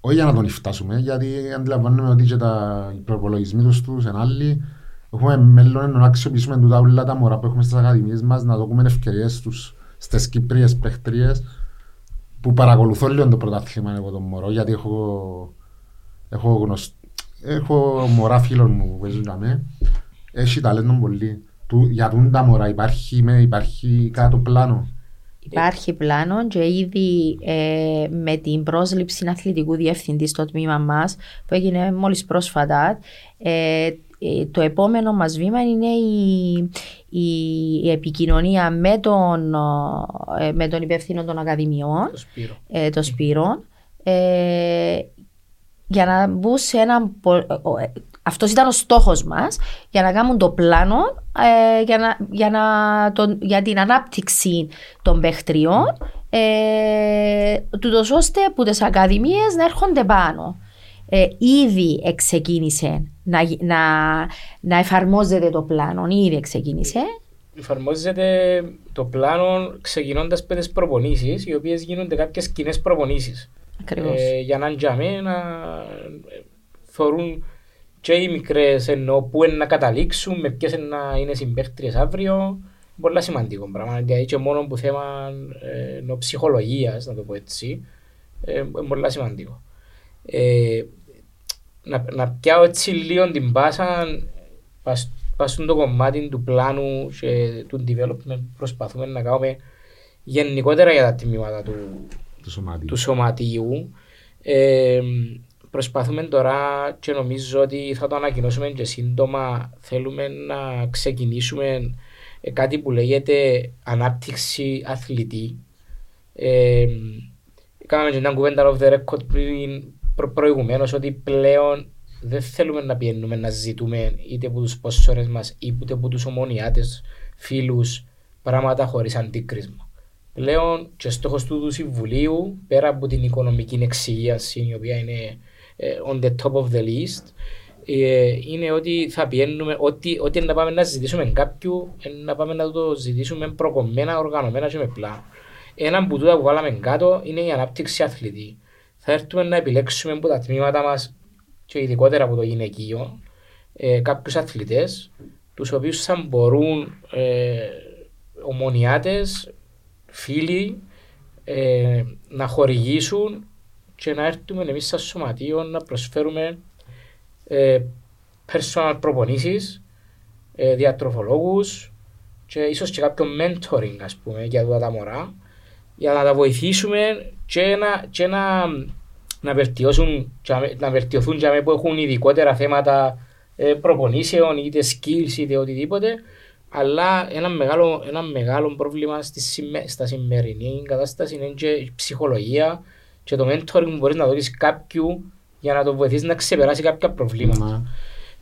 όχι για να τον φτάσουμε, γιατί αντιλαμβάνομαι ότι και τα οι προπολογισμοί τους τους είναι άλλοι. Έχουμε μέλλον να αξιοποιήσουμε τούτα ούλα τα μωρά που έχουμε στις ακαδημίες μας, να δούμε ευκαιρίες στους, στις Κύπριες παίχτριες που παρακολουθώ λίγο το πρωτάθλημα εγώ τον μωρό, γιατί έχω, έχω, γνωσ... έχω μωρά φίλων μου που παίζουν για μέ. Έχει ταλέντο πολύ. Του, για τούν τα μωρά υπάρχει, με, υπάρχει κάτω πλάνο. Υπάρχει πλάνο και ήδη ε, με την πρόσληψη αθλητικού διευθυντή στο τμήμα μας που έγινε μόλις πρόσφατα ε, ε, το επόμενο μας βήμα είναι η, η, η επικοινωνία με τον, ε, με τον υπεύθυνο των ακαδημιών Το Σπύρο. ε, το Σπύρο ε, για να μπουν σε ένα. Πο- ε, ο- ε, αυτός ήταν ο στόχος μας για να κάνουν το πλάνο ε, για, να, για, να, τον, για την ανάπτυξη των παιχτριών ε, τούτος ώστε που τις ακαδημίες να έρχονται πάνω. Ε, ήδη εξεκίνησε να, γι- να, να εφαρμόζεται το πλάνο, ήδη εξεκίνησε. Εφαρμόζεται το πλάνο ξεκινώντας με τις προπονήσεις, οι οποίες γίνονται κάποιες κοινές προπονήσεις. Ακριβώς. Ε, για να είναι για μένα, θεωρούν και οι μικρές ενώ πού είναι να καταλήξουν, με ποιες είναι να είναι συμπαίχτριες αύριο. Πολλά σημαντικό πράγμα. Δηλαδή και μόνο που θέμα ε, ενώ ψυχολογίας, να το πω έτσι, ε, είναι πολλά σημαντικό. Ε, να, να πιάω έτσι λίγο την πάσα πας, πας στο κομμάτι του πλάνου και του development που προσπαθούμε να κάνουμε γενικότερα για τα τμήματα του, Το σωματείο. του σωματίου. Ε, προσπαθούμε τώρα και νομίζω ότι θα το ανακοινώσουμε και σύντομα. Θέλουμε να ξεκινήσουμε ε, κάτι που λέγεται ανάπτυξη αθλητή. Ε, κάναμε και μια κουβέντα off the record πριν προ, προηγουμένως ότι πλέον δεν θέλουμε να πιένουμε να ζητούμε είτε από τους σπόσορες μας είτε από τους ομονιάτες φίλους πράγματα χωρίς αντίκρισμα. Πλέον και στόχος του, του Συμβουλίου, πέρα από την οικονομική εξυγίαση η οποία είναι ε, on the top of the list, ε, είναι ότι θα πιένουμε, ότι, ότι να πάμε να ζητήσουμε κάποιου, ε, να πάμε να το ζητήσουμε προκομμένα, οργανωμένα και με πλάνο. Ένα από τούτα που βάλαμε κάτω είναι η ανάπτυξη αθλητή. Θα έρθουμε να επιλέξουμε από τα τμήματα μας και ειδικότερα από το γυναικείο ε, κάποιους αθλητές τους οποίους θα μπορούν ε, ομονιάτες, φίλοι ε, να χορηγήσουν και να έρθουμε εμείς σαν σωματείο να προσφέρουμε ε, personal προπονήσεις, ε, διατροφολόγους και ίσως και κάποιο mentoring ας πούμε για αυτά τα μωρά για να τα βοηθήσουμε και να, και να, να, βελτιώσουν, τζαμε- να βελτιωθούν για που έχουν ειδικότερα θέματα ε, προπονήσεων είτε skills είτε οτιδήποτε αλλά ένα μεγάλο, ένα μεγάλο πρόβλημα στη, σημε- στα σημερινή κατάσταση είναι και η ψυχολογία και το mentoring που μπορείς να δώσεις κάποιου για να το βοηθήσεις να ξεπεράσει κάποια προβλήματα. Να.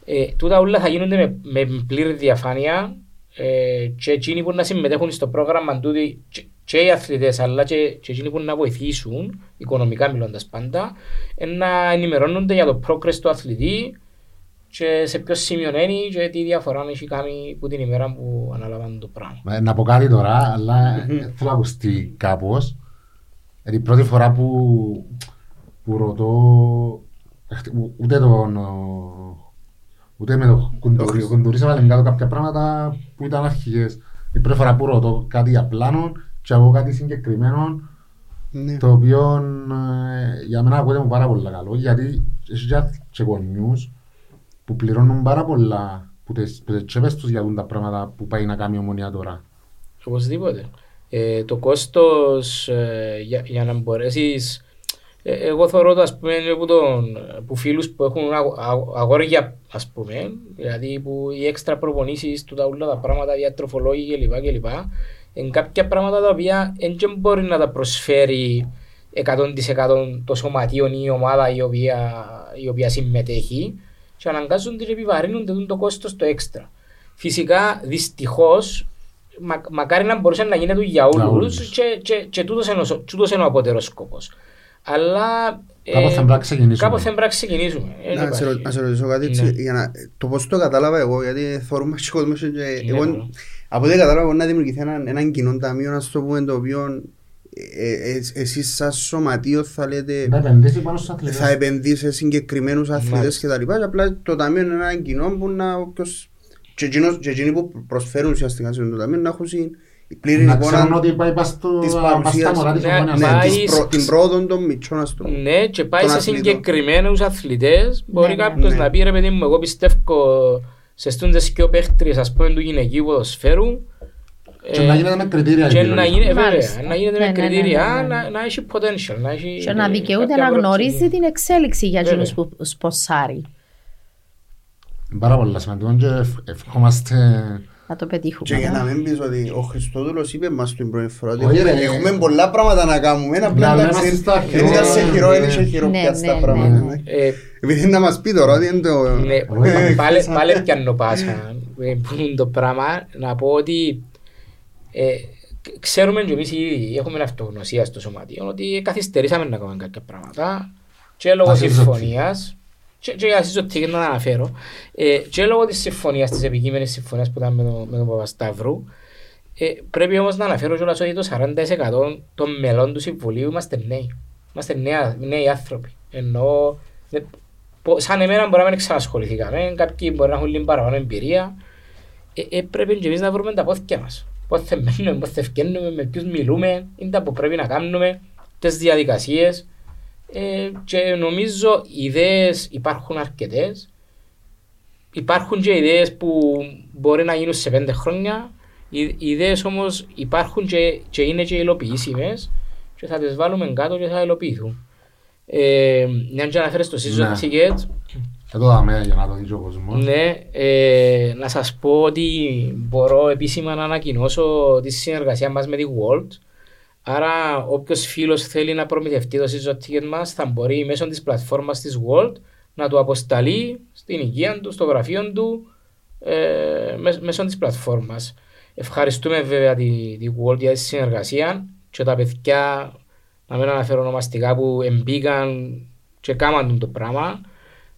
Ε, τούτα όλα θα γίνονται με, με πλήρη διαφάνεια ε, και εκείνοι που να συμμετέχουν στο πρόγραμμα τούτοι και, και οι αθλητές αλλά και, και εκείνοι που να βοηθήσουν, οικονομικά μιλώντας πάντα, ε, να ενημερώνονται για το progress του αθλητή και σε ποιο σημείο είναι και τι διαφορά έχει κάνει που την ημέρα που αναλαμβάνουν το πράγμα. Ε, Να πω κάτι τώρα, αλλά ε, θέλω να ακουστεί κάπως. Είναι η πρώτη φορά που, που ρωτώ εχ- ου- ούτε τον ο, ούτε με το κουντουρί. Ο Χρήστο. κουντουρής έβαλε κάτω κάποια πράγματα που ήταν αρχικές. Η πρώτη φορά που ρωτώ κάτι για πλάνο και εγώ κάτι συγκεκριμένο Ναι. το οποίο ε, για μένα ακούγεται μου πάρα πολύ καλό γιατί έχει και αθ- και γονιούς που πληρώνουν πάρα πολλά που τις, που τις τσέπες τους για τα πράγματα που πάει να κάνει η ομονία τώρα. Οπωσδήποτε. Ε, το κόστος ε, για, για να μπορέσεις ε, εγώ θεωρώ το ας πούμε από, τον, που φίλους που έχουν αγο- αγο- αγόρια ας πούμε δηλαδή που οι έξτρα προπονήσεις του τα όλα τα πράγματα διατροφολόγοι κλπ κλπ είναι κάποια πράγματα τα οποία δεν μπορεί να τα προσφέρει 100% το σωματείο ή η ομάδα η οποία, η οποία συμμετέχει και αναγκάζονται και επιβαρύνονται το κόστος το έξτρα. Φυσικά, δυστυχώς, μα, μακάρι να μπορούσε να γίνεται για Για όλους όλους. και, και, και τούτος είναι, ο σο- τούτος είναι ο απότερος σκόπος. Αλλά... ε, Κάπως θα πρέπει να ξεκινήσουμε. Κάπως θα πρέπει να ξεκινήσουμε. Ε, Να δεν σε, ρω- υπάρχει. να σε ρωτήσω κάτι έτσι, Ναι. για να, το πώς το κατάλαβα εγώ, γιατί θεωρούμε και κόσμος και Ναι, εγώ, ναι. από ό,τι κατάλαβα μπορεί να δημιουργηθεί έναν, έναν κοινό ταμείο, να το πούμε, το οποίο ε, ε, ε, εσείς σαν σωματείο θα λέτε Να επενδύσει πάνω στους αθλητές. θα επενδύσει σε συγκεκριμένους αθλητές Μάλιστα. και τα λοιπά και απλά το ταμείο είναι ένα κοινό που να όποιος και εκείνος- και εκείνοι που προσφέρουν ουσιαστικά σε αυτό το ταμείο να έχουν συ- πλήρη Να ξέρουν εικόνα ότι πάει πας στο- της πας στα παρουσίας μωρά της Ναι, ομόνιας. ναι, πάει της προ- την πρόοδο των μητσών ας το πούμε. Ναι, και πάει Των σε αθλητών. συγκεκριμένους αθλητές. Μπορεί Ναι, ναι. κάποιος Ναι. να πει ρε παιδί μου, εγώ πιστεύω σε στούντες και ο παίχτριες ας πούμε του γυναικείου ποδοσφαίρου. Και ε, να γίνεται με κριτήρια. και η να επιλογή. γίνει, βέβαια, Μάλιστα. να γίνεται Ναι, με ναι, ναι, κριτήρια, ναι, ναι, ναι. να- να έχει potential, να έχει Και να ε, δικαιούται κάποια να γνωρίζει πρόθεση. την εξέλιξη για Βέβαια. εκείνους που σποσάρει. Πάρα πολλά σημαντικό και ευ- ευχόμαστε... Να το πετύχουμε. Και για ε. να μην πεις ότι ο Χριστόδουλος είπε μας την πρώτη φορά ότι Όχι, έχουμε- ρε. έχουμε πολλά πράγματα να κάνουμε. Ένα Να απλά λέμε εντάξει, στα δεν ήταν σε χειρό, χειρό, ναι. δεν είχε χειρό Ναι, πια στα ναι, πράγματα. ναι. ναι. Ε, Επειδή να μας πει τώρα ότι είναι το... Ναι, Όχι. πάλι, πάλι πιάνω πάσα ε, που είναι το πράγμα να πω ότι ε, κ- ξέρουμε και εμείς ήδη έχουμε αυτογνωσία στο σωματείο ότι καθυστερήσαμε να κάνουμε κάποια πράγματα και λόγω Ασύζωτη. συμφωνίας και, και για συζωτή και να τα αναφέρω ε, και λόγω της συμφωνίας, της επικείμενης συμφωνίας που ήταν με τον, με τον Παπασταύρου ε, πρέπει όμως να αναφέρω κιόλας ότι το 40% των μελών του Συμβουλίου είμαστε νέοι. Είμαστε νέα, νέοι άνθρωποι. Ενώ δεν- πο- σαν εμένα μπορεί να μην ξανασχοληθήκαμε, κάποιοι μπορεί να έχουν λίγο παραπάνω εμπειρία. Ε, ε, πρέπει και εμείς να βρούμε τα πόθηκια μας. Πότε μένουμε, πότε ευκαινούμε, με ποιους μιλούμε, είναι τα που πρέπει να κάνουμε, τις διαδικασίες. Ε, και νομίζω ιδέες υπάρχουν αρκετές. Υπάρχουν και ιδέες που μπορεί να γίνουν σε πέντε χρόνια. Οι οι ιδέες όμως υπάρχουν και, και είναι και υλοποιήσιμες και θα τις βάλουμε κάτω και θα υλοποιηθούν. Ε, μια και αναφέρεις το season Ναι. ticket, Εδώ δάμε για να το δει ο κόσμος. ναι, ε, να σας πω ότι μπορώ επίσημα να ανακοινώσω τη συνεργασία μας με τη World. Άρα όποιος φίλος θέλει να προμηθευτεί το season ticket μας θα μπορεί μέσω της πλατφόρμας της World να του αποσταλεί στην οικία του, στο γραφείο του ε, μέσω, μέσω της πλατφόρμας. Ευχαριστούμε βέβαια τη, τη World για τη συνεργασία και τα παιδιά να μην αναφέρω ονομαστικά που εμπήκαν και κάμαν το πράγμα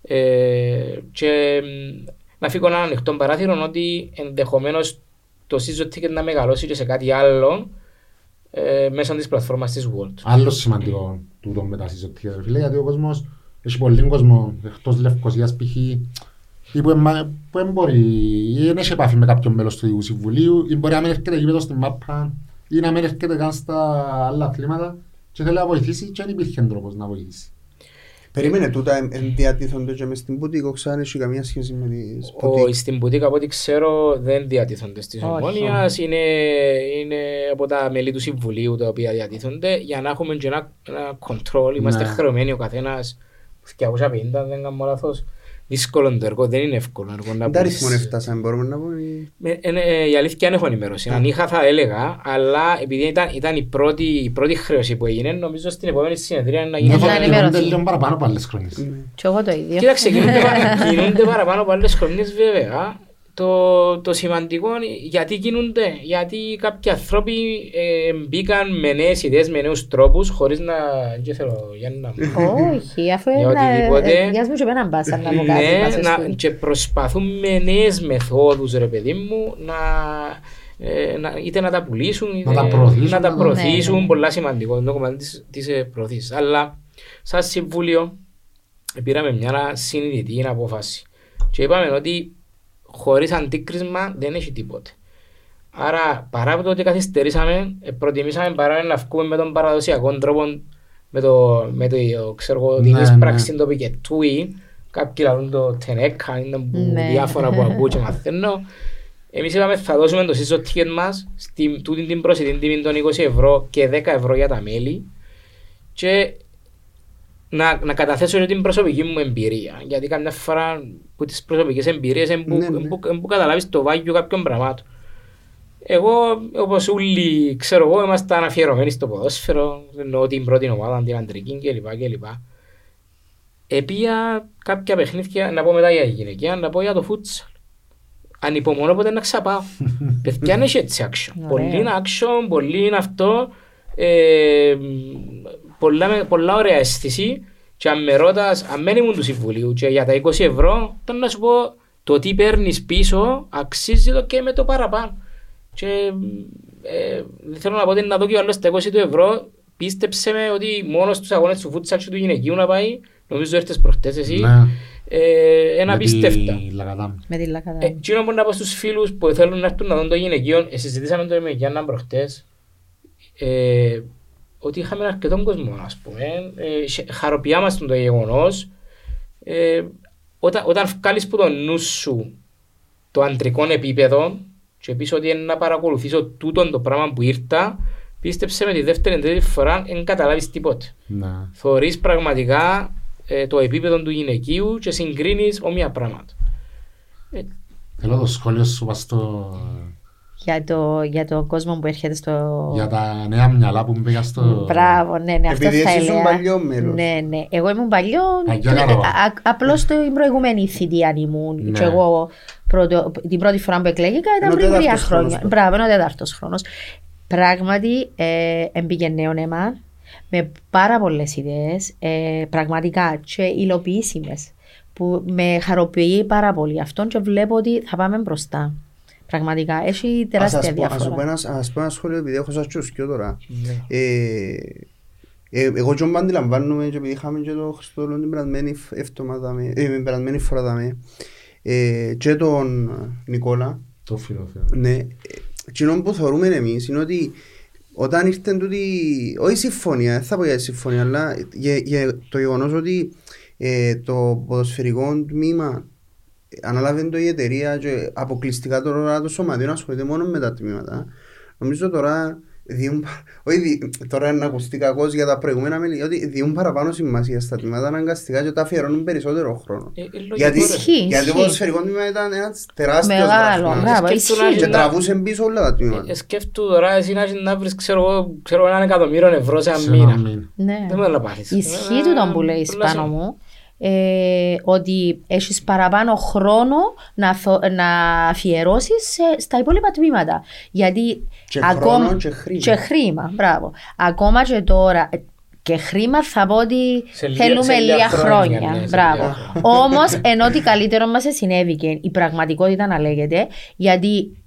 ε, και μ, να φύγω ένα ανοιχτό παράθυρο ότι ενδεχομένως το season ticket να μεγαλώσει και σε κάτι άλλο ε, μέσω της πλατφόρμας της World. Άλλο σημαντικό τούτο με τα συζωτήρια, φίλε, γιατί ο κόσμος έχει πολύ κόσμο εκτός Λευκοσίας π.χ. ή που εμ- που δεν μπορεί ή δεν έχει επαφή με κάποιον μέλος του Διοικού Συμβουλίου ή μπορεί να μην έρχεται γύρω στην μάπα ή να μην έρχεται καν στα άλλα αθλήματα και θέλει να βοηθήσει και δεν υπήρχε τρόπος να βοηθήσει. Περίμενε τούτα εν- εν διατίθονται και μες στην πουτίκο ξανά έχει καμία σχέση με τις Ο, πουτίκ. στην πουτίκα από ό,τι ξέρω δεν διατίθονται στις Όχι. ομόνιας, είναι, είναι από τα μέλη του Συμβουλίου τα οποία διατίθονται για να έχουμε και ένα, ένα control, είμαστε Ναι. χρεωμένοι ο καθένας 250 δεν κάνω λάθος. Δύσκολο το έργο, δεν είναι εύκολο έργο να Δεν πεις. αριθμόν έφτασαν, μπορούμε να πούμε. ή- Ε, ε, ε, η αλήθεια δεν έχω ενημέρωση. Αν είχα θα έλεγα, αλλά επειδή ήταν, ήταν η, πρώτη, η πρώτη χρέωση που έγινε, νομίζω στην επόμενη συνεδρία να γίνει. Ναι, θα Νιώθω ότι ενημερωθεί. γίνονται λίγο παραπάνω από άλλες χρονιές. Ναι. Και εγώ το ίδιο. Κοίταξε, κινούνται, πα- κινούνται παραπάνω από άλλες χρονιές βέβαια. Το, το σημαντικό είναι γιατί κινούνται. Γιατί κάποιοι άνθρωποι ε, μπήκαν με νέες ιδέες, με νέους τρόπους, χωρίς να... Δεν θέλω, Γιάννη, να... Όχι, αφού Για οτιδήποτε. είναι. Διάσου μου και εμένα μπάσα να μου κάτι. Ναι, πάσα να, στην- και προσπαθούν με νέες μεθόδους ρε παιδί μου να, ε, να, είτε να τα πουλήσουν είτε Να τα προωθήσουν, να τα να- προωθήσουν Ναι, ναι. πολλά σημαντικό είναι το κομμάτι της, της ε, προωθήσης αλλά σαν συμβούλιο πήραμε μια συνειδητή απόφαση και είπαμε ότι χωρίς αντίκρισμα δεν έχει τίποτε άρα παρά από το ότι καθυστερήσαμε ε, προτιμήσαμε παρά να βγούμε με τον παραδοσιακό τρόπο με το, με το ξέρω εγώ, την Ναι, εισπράξη ναι. το πικετούι κάποιοι λαλούν το τενέκα είναι που Ναι. διάφορα που ακούω και μαθαίνω εμείς είπαμε θα δώσουμε το season ticket μας στην τούτη την προσιτή τιμή των 20 ευρώ και 10 ευρώ για τα μέλη και να, να καταθέσω και την προσωπική μου εμπειρία. Γιατί καμιά φορά που τις προσωπικές εμπειρίες είναι που, Ναι, ναι. εν που, εν που καταλάβεις το βάγιο κάποιων πραγμάτων. Εγώ, όπως όλοι, ξέρω εγώ, ήμασταν αφιερωμένοι στο ποδόσφαιρο, εννοώ την πρώτη ομάδα, την αντρική κλπ. κλπ. Επία κάποια παιχνίδια, να πω μετά για γυναικεία, να πω για το φούτσαλ. Ανυπομονώ ποτέ να ξαπάω. Παιδιά, είναι έτσι action. Ωραία. Πολύ είναι action, πολύ είναι αυτό. Ε, πολλά, με- πολλά ωραία αίσθηση. Και αν με ρώτας, αν μένει ήμουν του Συμβουλίου και για τα 20 ευρώ, τότε να σου πω το τι παίρνεις πίσω αξίζει το και με το παραπάνω. Και ε, θέλω να πω ότι να δω και ο άλλος τα 20 του ευρώ, πίστεψε με ότι μόνος στους αγώνες του φούτσαλ και του γυναικείου να πάει, νομίζω έρθες προχτές εσύ, Ναι. ε, ένα Με τη πίστευτα. Λαγαδάμ. Με τη Ε, λακαδά. Εκείνο που να πω στους φίλους που θέλουν να έρθουν να δουν το γυναικείο, ε, συζητήσαμε το με Γιάννα προχτές, ε, ότι είχαμε αρκετόν κόσμο, ας πούμε. Ε, χε- χαροποιάμαστε το γεγονός. Ε, όταν, όταν βγάλεις που το νου σου το αντρικό επίπεδο και πεις ότι είναι να παρακολουθήσω τούτο το πράγμα που ήρθα, πίστεψε με τη δεύτερη τρίτη φορά δεν καταλάβεις τίποτε. Ναι. Θωρείς πραγματικά ε, το επίπεδο του γυναικείου και συγκρίνεις όμοια πράγματα. Ε, Θέλω το σχόλιο σου πας στο... Για το, για το κόσμο που έρχεται στο. για τα νέα μυαλά που μπήκα στο... Μπράβο, ναι, ναι, αυτό Επειδή θα εσύ ήσουν έλεγα. παλιό μέλος. Ναι, ναι. Εγώ ήμουν παλιό. Αγιά ε, Καραβά. α- Απλώς στην προηγούμενη θητεία ήμουν. Ναι. Και εγώ πρώτο, την πρώτη φορά που εκλέγηκα ήταν Είναι ο πριν τρία τέταρτος χρόνος χρόνια. τότε. Μπράβο, είναι ο τέταρτος χρόνος. Πράγματι, ε, έμπηκε νέο αίμα με πάρα πολλές ιδέες, ε, πραγματικά και υλοποιήσιμες. Που με χαροποιεί πάρα πολύ αυτό και βλέπω ότι θα πάμε μπροστά. Πραγματικά έχει Ας τεράστια σας πω- ας σου πω διαφορά. ένα- ας πω ένα σχόλιο επειδή έχω σας τσουσκιό τώρα. ναι. Ε, Ε, εγώ και όμπα αντιλαμβάνομαι και επειδή είχαμε και το Χριστόδουλο την περασμένη φ- εβδομάδα με- ε, την περασμένη φορά δαμε, ε, και τον Νικόλα, Το φίλο, φίλο. ναι, ε, εκείνο που θεωρούμε εμείς είναι ότι όταν ήρθε τούτη, όχι συμφωνία, δεν θα πω για συμφωνία, αλλά για, για το γεγονός ότι ε, το ποδοσφαιρικό τμήμα ανάλαβε το η εταιρεία και αποκλειστικά τώρα το σωματείο ασχολείται μόνο με τα τμήματα. Νομίζω τώρα διούν, πα- όχι, δι- τώρα να ακουστεί κακός για τα προηγούμενα μέλη, ότι διούν παραπάνω σημασία στα τμήματα αναγκαστικά και τα αφιερώνουν περισσότερο χρόνο. Ε, ε, λογικό, Γιατί, ρε. Ισχύει, γιατί το ισχύει. ποδοσφαιρικό τμήμα ήταν ένας τεράστιος Μεγάλο, γραφμάς. μπράβο, Σκέφτομαι ισχύει. Και να- τραβούσε πίσω όλα τα τμήματα. Ε, Σκέφτου τώρα εσύ να έχεις να βρεις ξέρω εγώ ξέρω, έναν εκατομμύριο ευρώ σε ένα Σε ένα μήνα. μήνα. Ναι. Δεν μπορεί να πάρεις. Ισχύει Ε, τούτο που λέει πολλά πάνω σημαντικό. μου. Ε, ότι έχεις παραπάνω χρόνο να, θω- να αφιερώσεις σε- στα υπόλοιπα τμήματα. Γιατί Και χρόνο και χρήμα. και χρήμα, μπράβο. Ακόμα και τώρα, ε, και χρήμα θα πω ότι Σε λίγα- θέλουμε σε λίγα λίγα χρόνια, χρόνια. ναι, σε μπράβο. λίγα χρόνια. Όμως, ενώ ότι καλύτερο μας συνέβηκε η πραγματικότητα να λέγεται, γιατί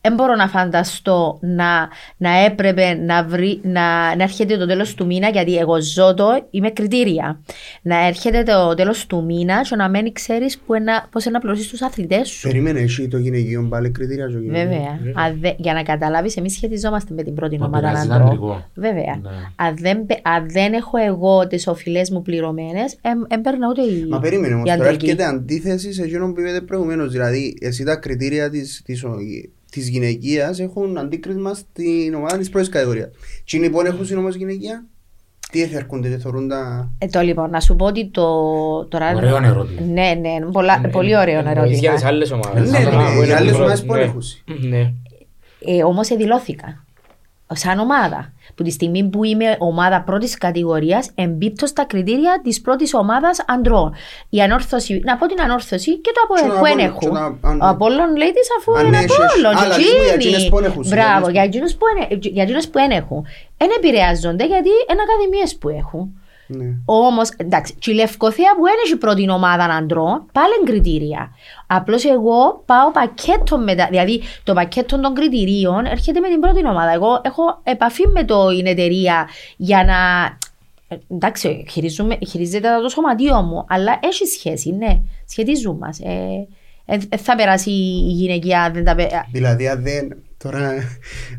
δεν μπορώ να φανταστώ να, να έπρεπε να, βρει, να, να έρχεται το τέλος του μήνα, γιατί εγώ ζω το, είμαι κριτήρια. Να έρχεται το τέλος του μήνα και να μένει ξέρεις πώς να πληρώσεις τους αθλητές σου. Περίμενε εσύ το γυναικείο πάλι κριτήρια το γυναικείο. Βέβαια. Αν δε- για να καταλάβεις, εμείς σχετιζόμαστε με την πρώτη Μα ομάδα πειράζει, ανδρών. ήταν εγώ. Βέβαια. Ναι. Αν, δεν, πε- αν δεν έχω εγώ τις οφειλές μου πληρωμένες, έμπαιρνα ούτε η. Μα περίμενε όμως, η τώρα αντρική. έρχεται αντίθεση σε εκείνο που είπατε προηγουμένως. Δηλαδή, εσύ τα κριτήρια της, της, της γυναικείας έχουν αντίκρισμα στην ομάδα της πρώτης κατηγορίας. Τι είναι λοιπόν έχουν όμως γυναικείας, τι έρχονται και θεωρούν τα... Ε, το λοιπόν, να σου πω ότι το. Τώρα, Ωραίο ερώτημα. Ναι, ναι, πολλά, πολύ ωραίο Εννοείς Για τις ερώτημα. άλλες ομάδες. Ναι, Αλλά ναι, που οι είναι άλλες πρώτη, ομάδες που ναι. έχουν. Ναι. Ε, Όμως δηλώθηκα. Σαν ομάδα. Που τη στιγμή που είμαι ομάδα πρώτης κατηγορίας, εμπίπτω στα κριτήρια της πρώτης ομάδας αντρών. Η ανόρθωση, να πω την ανόρθωση και το Και από το που Απόλλων, έχουν. και το- αν- Ο Απόλλων λέει τη αφού Αν είναι έχεις- Απόλλων. άλλα, και δεις μου, για εκείνοι. εκείνες που εν έχουν, Μπράβο, για για εκείνους που εν- για εκείνους που δεν έχουν. Δεν επηρεάζονται γιατί είναι ακαδημίες που έχουν. Ναι. Όμως, εντάξει, και η Λευκοθέα που είναι η πρώτη ομάδα αντρών, πάλι είναι κριτήρια. Απλώς εγώ πάω πακέτο μετά. Δηλαδή, το πακέτο των κριτηρίων έρχεται με την πρώτη ομάδα. Εγώ έχω επαφή με το, την εταιρεία για να. ε, Εντάξει, χειρίζουμε, χειρίζεται το σωματείο μου, αλλά έχει σχέση, ναι. Σχετίζουν μας. Ε, ε, ε, θα περάσει η γυναικεία, αν δεν τα πε- Δηλαδή, αν δεν... Τώρα,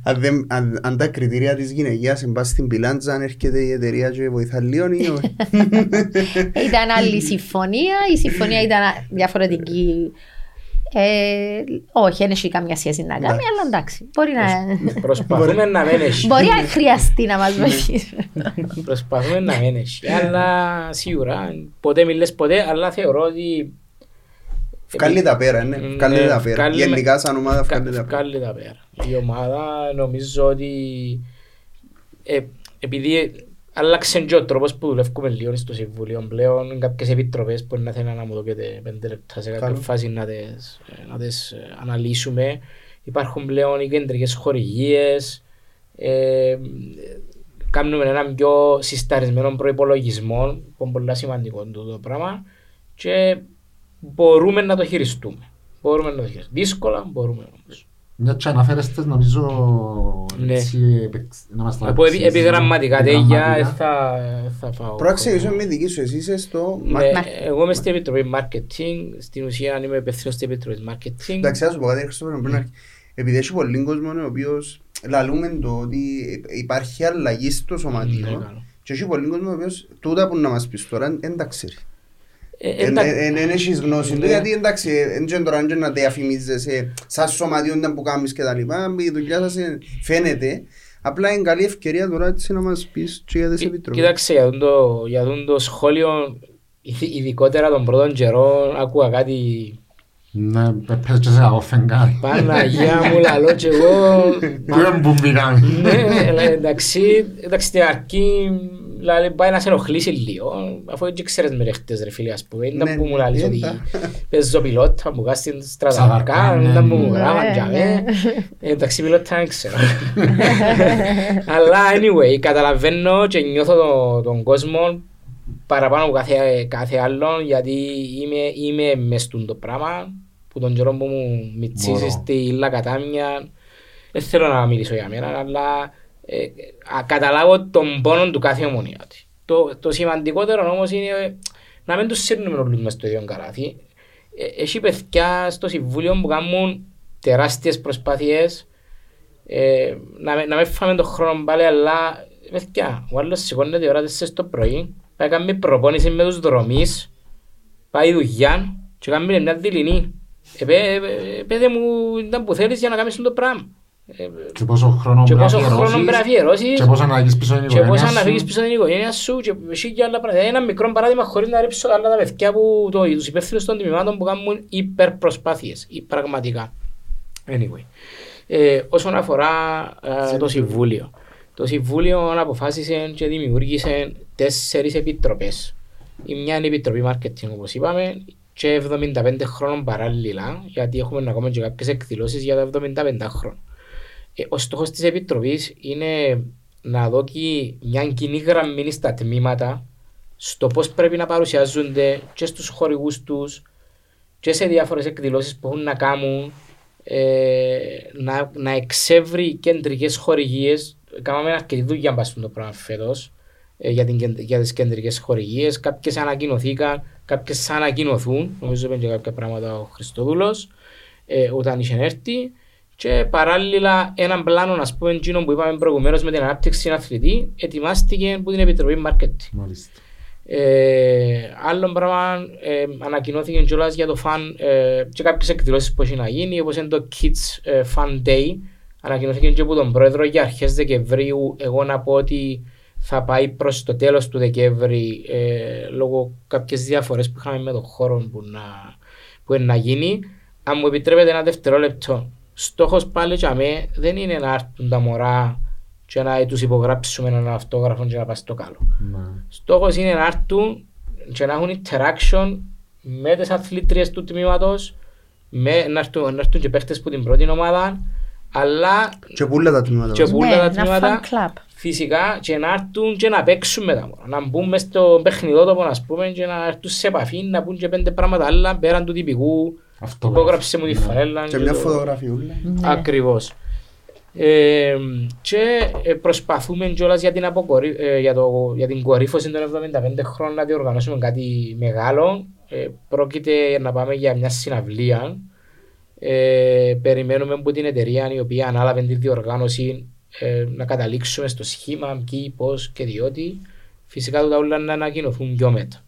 αν, δεν, αν, αν τα κριτήρια της γυναικείας εν πάση στην πιλάντζα, αν έρχεται η εταιρεία και βοηθά λίγο ή όχι. Ήταν άλλη συμφωνία, η συμφωνία ήταν διαφορετική. Ε, όχι, δεν έχει καμία σχέση να κάνει, Εντάξει. αλλά εντάξει. Μπορεί να, Προσπαθούμε να μην έχει. μπορεί να χρειαστεί να μας βοηθήσει. Προσπαθούμε να μην έχει. Αλλά σίγουρα ποτέ μιλές ποτέ, αλλά θεωρώ ότι Βγάλει τα πέρα, ναι. Ναι, Βγάλει τα πέρα. βγάλει- Γενικά σαν ομάδα βγάλει τα πέρα. Βγάλει τα πέρα. Η ομάδα νομίζω ότι ε, επειδή άλλαξε και ο τρόπος που δουλεύουμε λίγο στο Συμβούλιο πλέον κάποιες επιτροπές που να θέλουν να μου δώσετε πέντε λεπτά σε κάποια Καλό. φάση να τις, ε, να τις ε, αναλύσουμε. Υπάρχουν πλέον οι κεντρικές χορηγίες, ε, κάνουμε έναν πιο συσταρισμένο προϋπολογισμό που είναι πολύ σημαντικό το πράγμα και μπορούμε να το χειριστούμε. Μπορούμε να το χειριστούμε. Δύσκολα μπορούμε όμως. Μια και αναφέρεστες νομίζω Ναι. έτσι επεξ- να μας τα Από επι, εξηγήσεις, επιγραμματικά τέτοια επιγραμματικά. ε, θα, θα φάω. Τώρα ξεκινήσουμε με δική σου. Εσύ είσαι στο... Ναι, Μα- εγώ είμαι στην Επιτροπή Marketing, στην ουσία είμαι υπεύθυνος στην Επιτροπή Marketing. Εντάξει, θα σου πω κάτι Χριστόφερ, πριν αρχι- Επειδή έχει πολύ κόσμο ο οποίος λαλούμε το ότι υπάρχει αλλαγή στο Ναι, σωματείο καλό. και έχει πολύ κόσμο ο οποίος τούτα που να μας πεις τώρα δεν τα ξέρει. Ε, Δεν εντάξει, έχεις γνώση του Ναι. γιατί εντάξει, δεν ξέρω τώρα αν να διαφημίζεσαι σαν σωματείο δεν που κάνεις και τα λοιπά, η δουλειά σας είναι- φαίνεται. Απλά είναι καλή ευκαιρία τώρα έτσι να μας πεις και για τις Κοι- επιτροπές. Κοίταξε, για το, για τον το σχόλιο, ειδ- ειδικότερα των πρώτων καιρών, άκουγα κάτι Ναι, πες και σε κακό φεγγάρι. Παναγία μου λαλό και εγώ Πού είναι που μπήκαμε. Ναι, αλλά εντάξει, εντάξει στην αρχή δηλαδή, πάει να σε ενοχλήσει λίγο αφού δεν ξέρεις με ρεχτές ρε φίλε ας πούμε ήταν Ναι, που μου λαλείς ότι ναι. παίζω πιλότα μου κάνω στην στραταρκά Στραταρκά, ήταν που ναι. μου γράμαν Ναι, για ναι. με εντάξει πιλότα δεν ξέρω αλλά anyway καταλαβαίνω και νιώθω το- τον κόσμο παραπάνω από κάθε, κάθε άλλον γιατί είμαι, είμαι μες στον το πράγμα που τον καιρό που μου μιτσίζεις Μπορώ. στη λακατάμια δεν θέλω να μιλήσω για μένα αλλά ε, α, καταλάβω τον πόνο του κάθε ομονιάτη. Το, το σημαντικότερο όμως είναι ε, να μην τους σύρνουμε όλους μες στο ίδιο καράθι. Ε, έχει παιδιά στο Συμβούλιο που κάνουν τεράστιες προσπάθειες ε, να, με- να μην φάμε τον χρόνο πάλι, αλλά παιδιά, ο άλλος σηκώνεται η ώρα 4 το πρωί, πάει να κάνει προπόνηση με τους δρομείς, πάει δουλειά και κάνει μια δειλινή. Ε, παι- ε, πέτε μου ήταν που θέλεις για να κάνεις το πράγμα. Ε, Και πόσο χρόνο και πρέπει να πόσο χρόνο αφιερώσεις πρέπει να αφιερώσεις και πώς αναγκείς πίσω την και πώς οικογένεια να φύγεις σου. πίσω την οικογένεια σου και εσύ και άλλα πράγματα. Ένα μικρό παράδειγμα χωρίς να ρίψω άλλα τα παιδιά που το, τους υπεύθυνους των τμήματων που κάνουν υπερπροσπάθειες, ή πραγματικά. Anyway. Ε, όσον αφορά ε, το Συμβούλιο. Το Συμβούλιο αποφάσισε και δημιούργησε τέσσερις επιτροπές. Η μια είναι η Επιτροπή Marketing όπως είπαμε και 75 χρόνων παράλληλα γιατί έχουμε ακόμα και κάποιες εκδηλώσεις για τα 75 χρόνια. Ε, ο στόχος της Επιτροπής είναι να δώσει μια κοινή γραμμή στα τμήματα στο πώς πρέπει να παρουσιάζονται και στους χορηγούς τους και σε διάφορες εκδηλώσεις που έχουν να κάνουν ε, να, να εξεύρει κεντρικές χορηγίες. Κάναμε αρκετή δουλειά μπας στο πράγμα φέτος ε, για, την, κεντ- για τις κεντρικές χορηγίες. Κάποιες ανακοινωθήκαν, κάποιες θα ανακοινωθούν. Νομίζω είπε και κάποια πράγματα ο Χριστόδουλος ε, όταν είχε έρθει. Και παράλληλα έναν πλάνο, ας πούμε, εκείνο που είπαμε προηγουμένως με την ανάπτυξη αθλητή, ετοιμάστηκε από την Επιτροπή Marketing. Μάλιστα. Ε, άλλο πράγμα ε, ανακοινώθηκε κιόλας για το φαν ε, και κάποιες εκδηλώσεις που έχει να γίνει όπως είναι το Kids ε, Fun Day ανακοινώθηκε και από τον πρόεδρο για αρχές Δεκεμβρίου εγώ να πω ότι θα πάει προς το τέλος του Δεκέμβρη ε, λόγω κάποιες διαφορές που είχαμε με τον χώρο που να, που είναι να γίνει αν μου επιτρέπετε ένα δευτερόλεπτο στόχος πάλι για μέ δεν είναι να έρθουν τα μωρά και να τους υπογράψουμε έναν αυτόγραφο και να πάει στο καλό. Ναι. Στόχος είναι να έρθουν και να έχουν interaction με τις αθλήτριες του τμήματος, με, να, έρθουν, να έρθουν και παίχτες που την πρώτη ομάδα, αλλά Και πουλά τα τμήματα. Και μας. πουλά Ναι, τα ένα τμήματα. fan club. φυσικά και να έρθουν και να παίξουν με τα μωρά. Να μπουν μες στο παιχνιδότοπο ας πούμε και να έρθουν σε επαφή, να πούν και πέντε πράγματα άλλα πέραν του τυπικού. Αυτό Υπόγραψε μου τη Ναι. φανέλα. Και μια το- φωτογραφιούλα. Ναι. Ακριβώς. Ε, και ε, προσπαθούμε κιόλας για την, αποκορύ... ε, για, το... για την κορύφωση των 75 χρόνων να διοργανώσουμε κάτι μεγάλο. Ε, πρόκειται να πάμε για μια συναυλία. Ε, περιμένουμε από την εταιρεία η οποία ανάλαβε τη διοργάνωση ε, να καταλήξουμε στο σχήμα, ποιοι, πώς και διότι. Φυσικά τούτα όλα να ανακοινωθούν πιο μετά.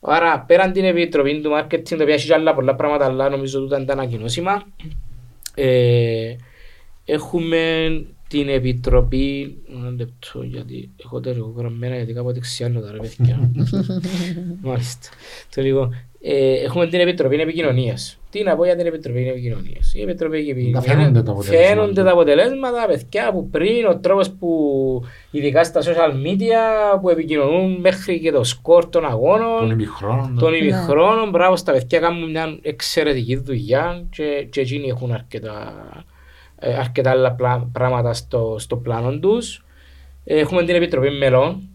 Άρα πέραν την επιτροπή του marketing, το οποίο έχει και άλλα πολλά πράγματα, αλλά νομίζω τούτα είναι τα ανακοινώσιμα. Ε, έχουμε την επιτροπή. Ένα λεπτό, γιατί έχω τα λίγο γραμμένα, γιατί κάποτε ξιάνω τα ρε παιδιά. Μάλιστα. Το λίγο. Ε, έχουμε την Επιτροπή Επικοινωνία. Τι να πω για την Επιτροπή Επικοινωνία. Η Επιτροπή Επικοινωνία. φαίνονται τα αποτελέσματα. Φαίνονται τα αποτελέσματα, παιδιά από πριν, ο τρόπος που ειδικά στα social media που επικοινωνούν μέχρι και το σκορ των αγώνων Των ημιχρόνων. των ημιχρόνων, μπράβο στα παιδιά κάνουν μια εξαιρετική δουλειά και, και εκείνοι έχουν αρκετά, ε, αρκετά άλλα πλά- πράγματα στο, στο πλάνο τους. Ε, Έχουμε την Επιτροπή Μελών,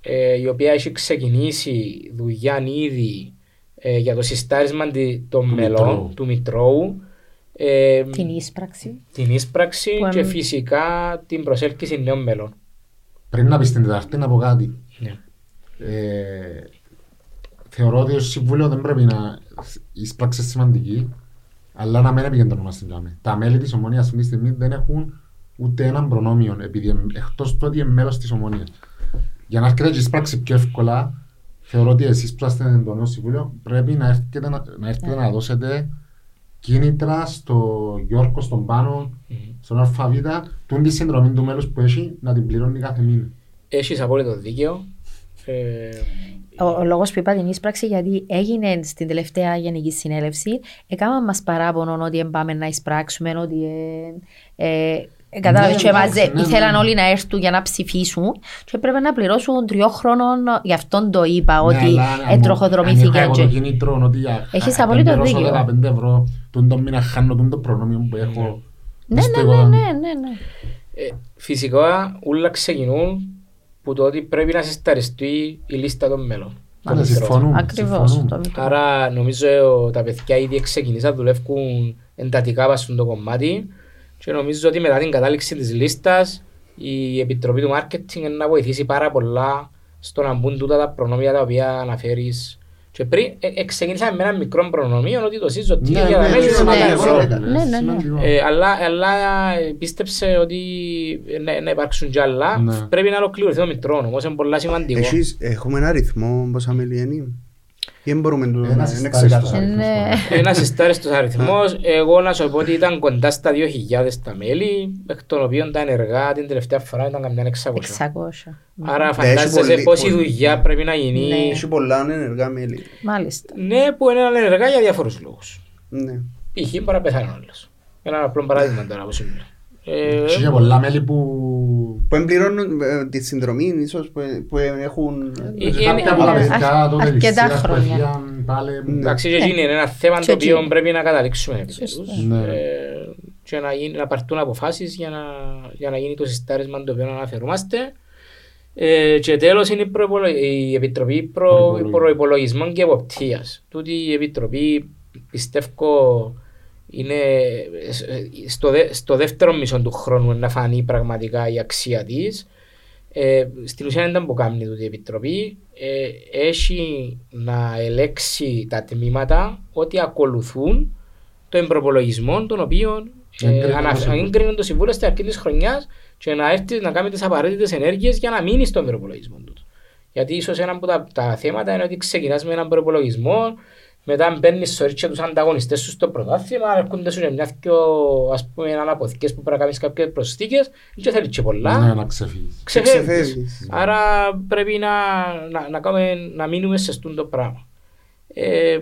ε, η οποία έχει ξεκινήσει δουλειά ήδη ε, για το συστάρισμα τη- των Του μελών Μητρώου. του Μητρώου. Ε, Την ίσπραξη. την ίσπραξη Που και εμ- φυσικά την προσέλκυση νέων μελών. Πριν να πεις την Τετάρτη να πω κάτι. Ναι. Ε, θεωρώ ότι ως Συμβούλιο δεν πρέπει να εισπράξει σημαντική, αλλά να μην επικεντρωνόμαστε τζάμε. Τα μέλη της Ομονίας αυτή τη στιγμή δεν έχουν ούτε έναν προνόμιο, επειδή εμ- εκτός του ότι είναι μέλος της Ομονίας. Για να έρχεται και εισπράξη πιο εύκολα, θεωρώ ότι εσείς που είστε το νέο Συμβούλιο πρέπει να έρθετε να, να, έρθετε να δώσετε κίνητρα στο Γιώργο, στον Πάνο, στον Αλφαβήτα, τούν τη συνδρομή του μέλους που έχει να την πληρώνει κάθε μήνα. Έχεις απόλυτο δίκαιο. Ε, Ο, ο λόγος που είπα την ίσπραξη, γιατί έγινε στην τελευταία Γενική Συνέλευση, έκαναν μας παράπονο ότι δεν πάμε να εισπράξουμε, ότι. Ε, ε, ε, Κατάλαβε, Ναι, και εντάξει, μαζε, ναι, ήθελαν ναι. όλοι να έρθουν για να ψηφίσουν και πρέπει να πληρώσουν τριών χρόνων. Γι' αυτόν το είπα, Ναι, ότι αλλά αν- αν ετροχοδρομήθηκε. είχα εγώ και- το κίνητρο ότι για- Έχεις αν απολύτως πληρώσω δίκιο. 15 ευρώ, τον το μήνα χάνω τον το προνόμιο που έχω. Ναι, μες ναι, στο ναι, οικοδόμημα. ναι, ναι, ναι. Ε, φυσικά όλα ξεκινούν που το ότι πρέπει να συσταριστεί η λίστα των μέλων. Ναι, Των συμφωνούμε, Ακριβώς. συμφωνούμε. Άρα νομίζω ε, τα παιδιά ήδη ξεκινήσαν, δουλεύουν εντατικά πάνω στο κομμάτι και νομίζω ότι μετά την κατάληξη της λίστας η Επιτροπή του Μάρκετινγκ να βοηθήσει πάρα πολλά στο να μπουν τούτα τα προνόμια τα οποία αναφέρεις. Και πριν ε, ε, ξεκίνησα με ένα μικρό προνομίο ότι το σύζω τι Ναι, για ναι, να μην ναι, είναι ναι, μεγάλο. ναι, Ναι, ναι, ναι. σημαντικό. Ε, αλλά, αλλά ε, πίστεψε ότι να, να υπάρξουν κι άλλα. Ναι. Πρέπει να ολοκληρωθεί το μικρό, όμως είναι πολύ σημαντικό. Εσείς έχουμε ένα αριθμό πόσα μέλη είναι; Ή δεν μπορούμε να το Ένας να συστάριστος εξετάσουμε. αριθμός, Ναι. ναι. Ένα συστάριστος αριθμός. Εγώ να σου πω ότι ήταν κοντά στα 2.000 τα μέλη, εκ των οποίων τα ενεργά την τελευταία φορά ήταν καμιά 600. 600. Άρα έχει φαντάζεσαι πολύ- πόση πολύ. δουλειά πρέπει να γίνει. Ναι. Έχει πολλά ενεργά μέλη. Μάλιστα. Ναι, που είναι ενεργά για διάφορους λόγους. Ναι. Π.χ. μπορεί να πεθάνει ο άλλος. Ένα απλό παράδειγμα τώρα που σήμερα. Ε, Έχει και πολλά μέλη που... Που εμπληρώνουν ε, τη συνδρομή ίσως που, που έχουν... Ε, και ε, κάποια από τα ε, παιδιά τότε αρκετά ληξίας που χρόνια. έφυγαν πάλι... Εντάξει, και εκείνη είναι ένα θέμα Και το οποίο εκείνη. πρέπει να καταλήξουμε επιτέλους. Σωστά. Ναι. Ε, και να, γίνει, να πάρθουν αποφάσεις για να, για να γίνει το συστάρισμα το οποίο αναφερούμαστε. Ε, και τέλος είναι η, προϋπολο- η Επιτροπή Προ, Προϋπολογισμών. Προϋπολογισμών και Εποπτείας. Τούτη η Επιτροπή πιστεύω είναι ε, στο, δε- στο δεύτερο μισό του χρόνου να φανεί πραγματικά η αξία της. Ε, στην ουσία δεν ήταν που κάνει τούτη η Επιτροπή. Ε, έχει να ελέξει τα τμήματα ότι ακολουθούν τον προπολογισμό των οποίων ε, Εγκρίνουν το ανα- Συμβούλιο. εγκρίνουν το Συμβούλιο στην αρχή της χρονιάς και να έρθει να κάνει τις απαραίτητες ενέργειες για να μείνει στον προπολογισμό του. Γιατί ίσως ένα από τα, τα θέματα είναι ότι ξεκινάς με έναν προπολογισμό, μετά μπαίνει στο ρίτσο τους ανταγωνιστές σου στο πρωτάθλημα, έρχονται σου και μια δυο ας πούμε αναποθήκες που πρέπει να κάνεις κάποιες προσθήκες και θέλεις και πολλά. Ναι, να ξεφύγεις. Ξεφεύγεις. Ξεφεύγεις. Άρα πρέπει να, να, να, κάνουμε, να μείνουμε σε αυτό το πράγμα. Ε,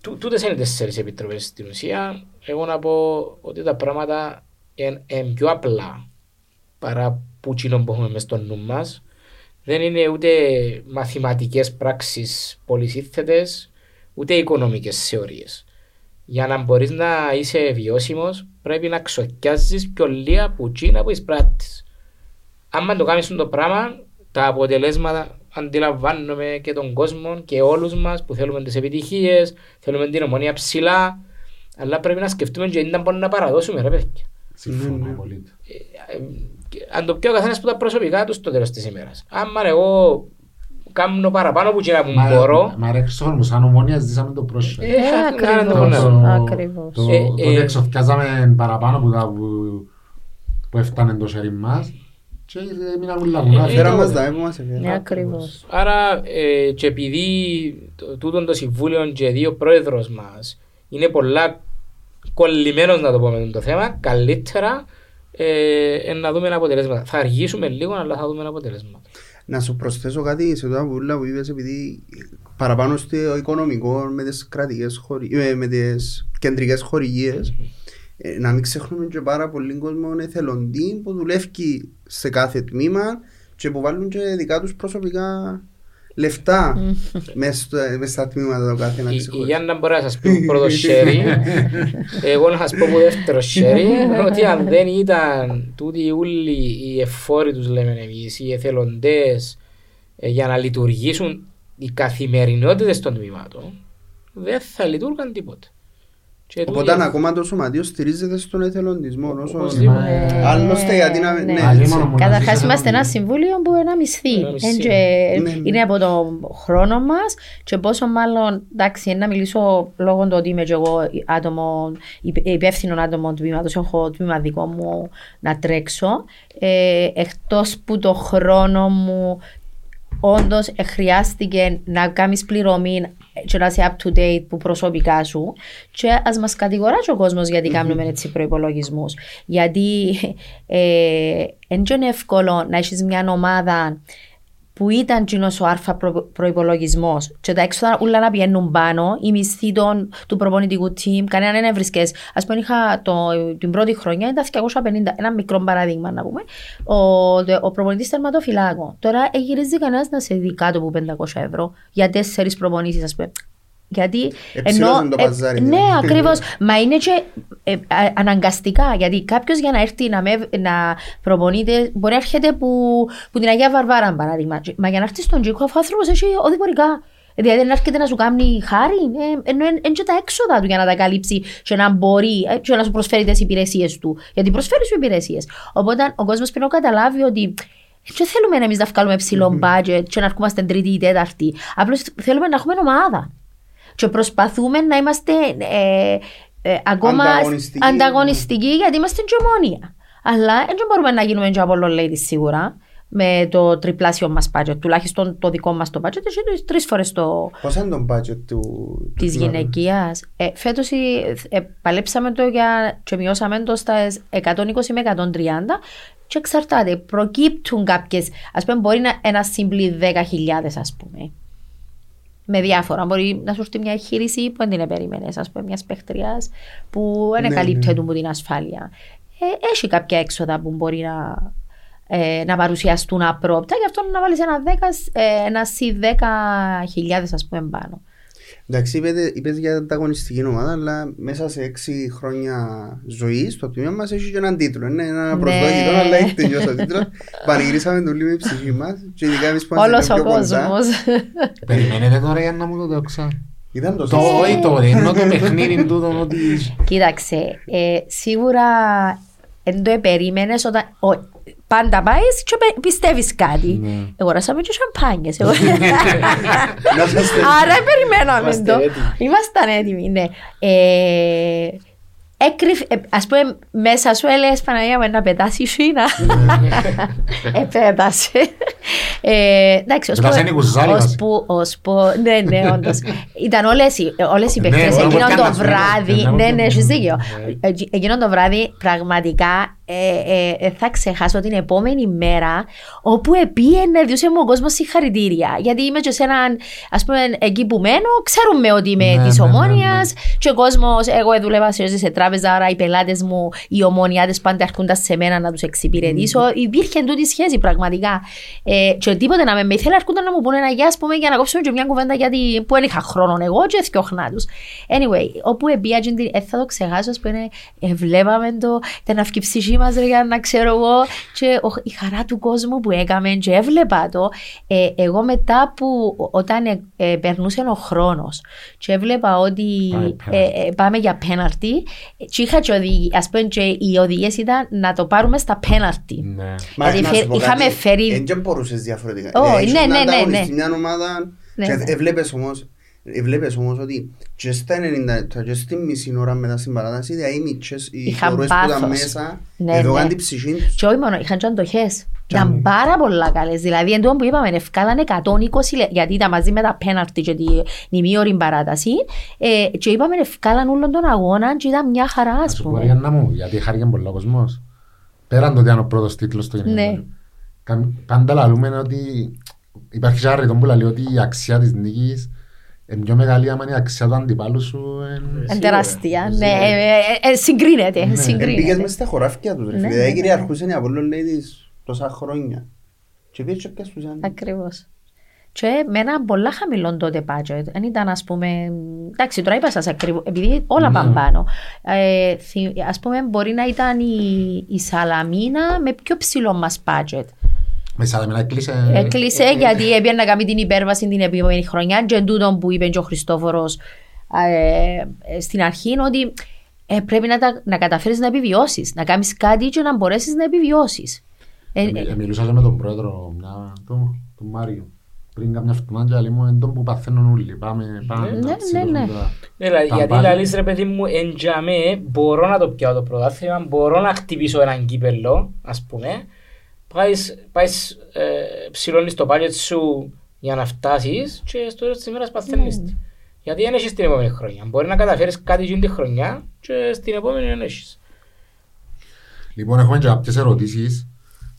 τού- τούτες είναι τέσσερις επιτροπές στην ουσία. Εγώ να πω ότι τα πράγματα είναι, είναι πιο απλά παρά που εκείνο που έχουμε μες στο νου μας. Δεν είναι ούτε μαθηματικές πράξεις πολυσύνθετες, ούτε οικονομικές θεωρίες. Για να μπορείς να είσαι βιώσιμος πρέπει να ξοκιάζεις πιο λίγα που εκείνα που εισπράττεις. Αν το κάνεις το πράγμα, τα αποτελέσματα αντιλαμβάνομαι και τον κόσμο και όλους μας που θέλουμε τις επιτυχίες, θέλουμε την ομονία ψηλά, αλλά πρέπει να σκεφτούμε και δεν μπορούμε να παραδώσουμε ρε παιδιά. Συμφωνώ πολύ. Ε, και αν το πιω ο καθένας που τα προσωπικά του στο τέλος της ημέρας. Άμα εγώ κάνω παραπάνω που εκείνα που Μα- μπορώ, Μα ρε Χρυσόνομο, σαν ομονίας ζήσαμε το πρόσφατο. ε, Ε, θα- να είναι το ακριβώς. πονάμε. Ακριβώς. Το, Ε, το ε, ότι εξοφιάζαμε παραπάνω που, τα, που, που έφτανε το σέρι μας και έμειναν όλα Ε, βουνά. Φέρα το- μας τα που μας έφερε. Ναι, ακριβώς. Άρα ε, και επειδή το- τούτον το συμβούλιο και δύο πρόεδρος μας είναι πολλά κολλημένος να το πούμε το θέμα, καλύτερα ε, ε, να δούμε αποτελέσματα. Θα αργήσουμε λίγο, αλλά θα δούμε αποτελέσματα. Να σου προσθέσω κάτι σε το που είπες επειδή παραπάνω στο οικονομικό με τις κρατικές χωρι... ε, με τις κεντρικές χορηγίες ε, να μην ξεχνούμε και πάρα πολύ κόσμο εθελοντή που δουλεύει σε κάθε τμήμα και που βάλουν και δικά τους προσωπικά λεφτά μέσα στο- μέσα στα τμήματα το κάθε ένα Η, η ξεχωριστό. Γιάννα μπορεί να σας πει που πρώτος σέρι, εγώ να σας πω που δεύτερος σέρι, ότι αν δεν ήταν τούτοι όλοι οι εφόροι τους λέμε εμείς, οι εθελοντές ε, για να λειτουργήσουν οι καθημερινότητες των τμήματων, δεν θα λειτουργούν τίποτε. Και τούτοι Οπότε αν ακόμα το σωματείο στηρίζεται στον εθελοντισμό όσο... Οπωσδήποτε. Ε, Άλλωστε γιατί να... ναι. ναι, Αλλή έτσι. μόνο που να Καταρχάς ζεις είμαστε ένα έναν- συμβούλιο που ένα μισθή. Ένα μισθή. Εν και- Ναι, ναι. Είναι από το χρόνο μας και πόσο μάλλον, εντάξει, να μιλήσω λόγω του ότι είμαι και εγώ άτομο, υπε- υπεύθυνο άτομο τμήματος, έχω τμήμα δικό μου να τρέξω. Ε, εκτός που το χρόνο μου όντως χρειάστηκε να κάνεις πληρωμή και να είσαι up to date που προσωπικά σου και ας μας κατηγορά και ο κόσμος γιατί κάνουμε έτσι προπολογισμού. Γιατί ε, δεν είναι εύκολο να έχεις μια ομάδα που ήταν κοινό ο άρφα προπολογισμό και τα έξοδα όλα να πηγαίνουν πάνω, η μισθή των, του προπονητικού team, κανέναν δεν έβρισκες. Α πούμε, είχα το, την πρώτη χρονιά ήταν 250, ένα μικρό παράδειγμα να πούμε, ο, ο προπονητής τερματοφυλάκων. Τώρα ε, γυρίζει κανένας να σε δει κάτω από 500 ευρώ για τέσσερις προπονήσεις, ας πούμε. Γιατί Εψηλώσαν το παζάρι, ναι, δηλαδή. ακριβώς. Μα είναι και ε, α- αναγκαστικά. Γιατί κάποιος για να έρθει να, με, να προπονείται μπορεί να έρχεται που, που την Αγία Βαρβάρα, παράδειγμα. Μα για να έρθει στον Τζίκο, αφού ο άνθρωπος έχει οδηπορικά. Δηλαδή δεν έρχεται να σου κάνει χάρη, ε, ενώ είναι και τα έξοδα του για να τα καλύψει και να μπορεί ε, και να σου προσφέρει τις υπηρεσίες του. Γιατί προσφέρει σου υπηρεσίες. Οπότε ο κόσμος πρέπει να καταλάβει ότι δεν θέλουμε εμείς να βγάλουμε ψηλό budget και να έρχομαστε τρίτη ή τέταρτη. Απλώς θέλουμε να έχουμε ομάδα. Και προσπαθούμε να είμαστε ε, ε, ακόμα Ανταγωνιστικοί. ανταγωνιστικοί γιατί είμαστε και ομόνια. Αλλά δεν μπορούμε να γίνουμε και από ladies σίγουρα με το τριπλάσιο μας budget. Τουλάχιστον το δικό μας το budget έχει τρεις φορές το Πώς είναι το budget του... της του- γυναικείας. Ε, φέτος ε, παλέψαμε το για, και μειώσαμε το στα 120 με 130 και εξαρτάται. Προκύπτουν κάποιες, ας πούμε μπορεί να ένα σύμπλη 10.000 ας πούμε. Με διάφορα. Μπορεί να σου έρθει μια εγχείρηση που δεν την περίμενε, ας πούμε, μιας παίχτρια που δεν Ναι, καλύπτεται ναι. από την ασφάλεια. Ε, έχει κάποια έξοδα που μπορεί να, ε, να παρουσιαστούν απρόπτα, γι' αυτό να βάλεις ένα 10, ε, ένα συ 10.000 ας πούμε πάνω. Εντάξει, είπετε- είπες για ανταγωνιστική ομάδα, αλλά μέσα σε έξι χρόνια ζωής το τμήμα μας έχει και έναν τίτλο. Είναι ένα Ναι. προσδόκητο, αλλά έχει τελειώσει ο τίτλος. Πανηγυρίσαμε τον λίγο η ψυχή μας. Και ειδικά εμείς που είμαστε Όλος πιο ο κοντά. κόσμος. Περιμένετε τώρα για να μου το δόξα. Ήταν το Το όχι το, ενώ το παιχνίδι τούτο ότι... Κοίταξε, ε, σίγουρα δεν το περίμενε όταν. Ο- πάντα πάει και πε- πιστεύεις κάτι. Ναι. Αγοράσαμε και σαμπάνιες. εγώ. Να είστε- Άρα περιμέναμε Είμαστε το. έτοιμοι. Ήμασταν έτοιμοι, ναι. Ε, έκρυφ, ε, ας πούμε, μέσα σου έλεγες Παναγία μου να πετάσει η Σίνα. Επέτασε. Ε, εντάξει, ως Πετάσε που- η κουζάρι ως μας. που- ως που- ναι, ναι, όντως. Ήταν όλες οι, όλες οι Ναι, παιχτές όπως εκείνον το κάνας, ναι, βράδυ. ναι, Ναι, ναι, ναι, έχεις ναι. δίκιο. Ε, Εκείνον το βράδυ πραγματικά ε, ε, ε, θα ξεχάσω την επόμενη μέρα όπου επίενε, διούσε μου ο κόσμος συγχαρητήρια. Γιατί είμαι και σε έναν, ας πούμε, εκεί που μένω, ξέρουμε ότι είμαι Ναι, της ναι, ναι, ναι. ομόνιας και ο κόσμος, εγώ δούλευα σε, σε τράπεζα, άρα οι πελάτες μου, οι ομονιάτες πάντα έρχονταν σε μένα να τους εξυπηρετήσω. Υπήρχε τούτη σχέση πραγματικά. Ε, και τίποτε να με με ήθελα, έρχονταν να μου πούνε ένα γεια, ας πούμε, για να κόψουμε και μια κουβέντα γιατί που δεν είχα χρόνο εγώ και έφτιαχνα τους. Anyway, όπου επία, ε, θα το ξεχάσω, ας πούμε, ε, βλέπαμε το, ήταν αυκή ψυχή μας, ρε, για να ξέρω εγώ, και ο- η χαρά του κόσμου που έκαμε και έβλεπα το. Ε, εγώ μετά που, όταν ε, ε, περνούσε ο χρόνος και έβλεπα ότι Πάει ε, ε, πάμε για πέναρτι, και είχα και οδηγίες, ας πούμε, και οι οδηγίες ήταν να το πάρουμε στα πέναρτι. Ναι. Μα Γιατί να σου φε- πω είχαμε κάτι, φέρει- εν και μπορούσες διαφορετικά. Ω, Δηλαδή, έχεις ναι, να ναι, ναι, ανταγωνιστείς ναι. μια ομάδα Ναι, και ναι. έβλεπες όμως Έβλεπες όμως ότι και στα 90 λεπτά και στη μισή ώρα μετά στην παράταση δηλαδή οι μίτσες, οι Είχαν χορούες που ήταν πάθος. μέσα Ναι, εδώ ναι. κάνουν την ψυχή τους. Και όχι μόνο, είχαν και αντοχές. Και Ήταν αν- πάρα πολλά καλές. Δηλαδή, εν τω που είπαμε, ευκάλανε 120 λεπτά, γιατί ήταν μαζί με τα πέναρτι και την ημίωρη παράταση. Ε, και είπαμε, ευκάλαν όλον τον αγώνα και ήταν μια χαρά, Να ας σου πω πούμε. ρε Γιάννα μου, γιατί χάρηκε πολύ ο κόσμος. Πέραν το ότι είναι ο πρώτος τίτλος στο Ναι. γενικό. Κα- Πάντα λαλούμε ότι υπάρχει και αρρητό που λέει ότι η αξία της νίκης είναι πιο μεγάλη άμα είναι η αξία του αντιπάλου σου. εν- Είναι τεράστια. Ναι, ε, ε, ε, συγκρίνεται. Εμπήκες συγκρίνεται. μες στα χωράφια τους ρε Ναι, φίλε. ναι, Δηλαδή ναι. κυριαρχούσε η Απόλλων λέει της τόσα χρόνια. Και πήγες και πιάσους έναν. Ακριβώς. Και με ένα πολλά χαμηλό τότε budget. Δεν ήταν, ας πούμε. Εντάξει, τώρα είπα σας ακριβώς, επειδή όλα Ναι. πάνε πάνω. Ε, θυ- ας πούμε, μπορεί να ήταν η, η Σαλαμίνα με πιο ψηλό μας budget. Με Σαλαμίνα έκλεισε... Έκλεισε γιατί έπαιρνε να κάνει την υπέρβαση την επόμενη χρονιά και τούτο που είπε και ο Χριστόφορος ε, στην αρχή είναι ότι ε, πρέπει να, τα, να καταφέρεις να επιβιώσεις, να κάνεις κάτι και να μπορέσεις να επιβιώσεις. Ε, Ε, ε, Μιλούσα και με τον πρόεδρο, μια, τον, τον Μάριο, πριν κάποια φτωμάτια, λέει μου, είναι τον που παθαίνουν όλοι, πάμε, πάμε. Ναι, τα ναι, ψηλώνουμε ναι. τα- Ναι, λα- τα γιατί μπάλια. λαλείς ρε παιδί μου, εν τζαμέ, μπορώ να το πιάω το πρωτάθλημα, μπορώ να χτυπήσω έναν κύπελο, ας πούμε. Πάεις, πάεις ε, ψηλώνεις το budget σου για να φτάσεις και στο τέλος της ημέρας παθαίνεις τη. Γιατί δεν έχεις την επόμενη χρονιά. Μπορεί να καταφέρεις κάτι εκείνη τη χρονιά και στην επόμενη δεν έχεις. Λοιπόν, έχουμε και κάποιες ερωτήσεις.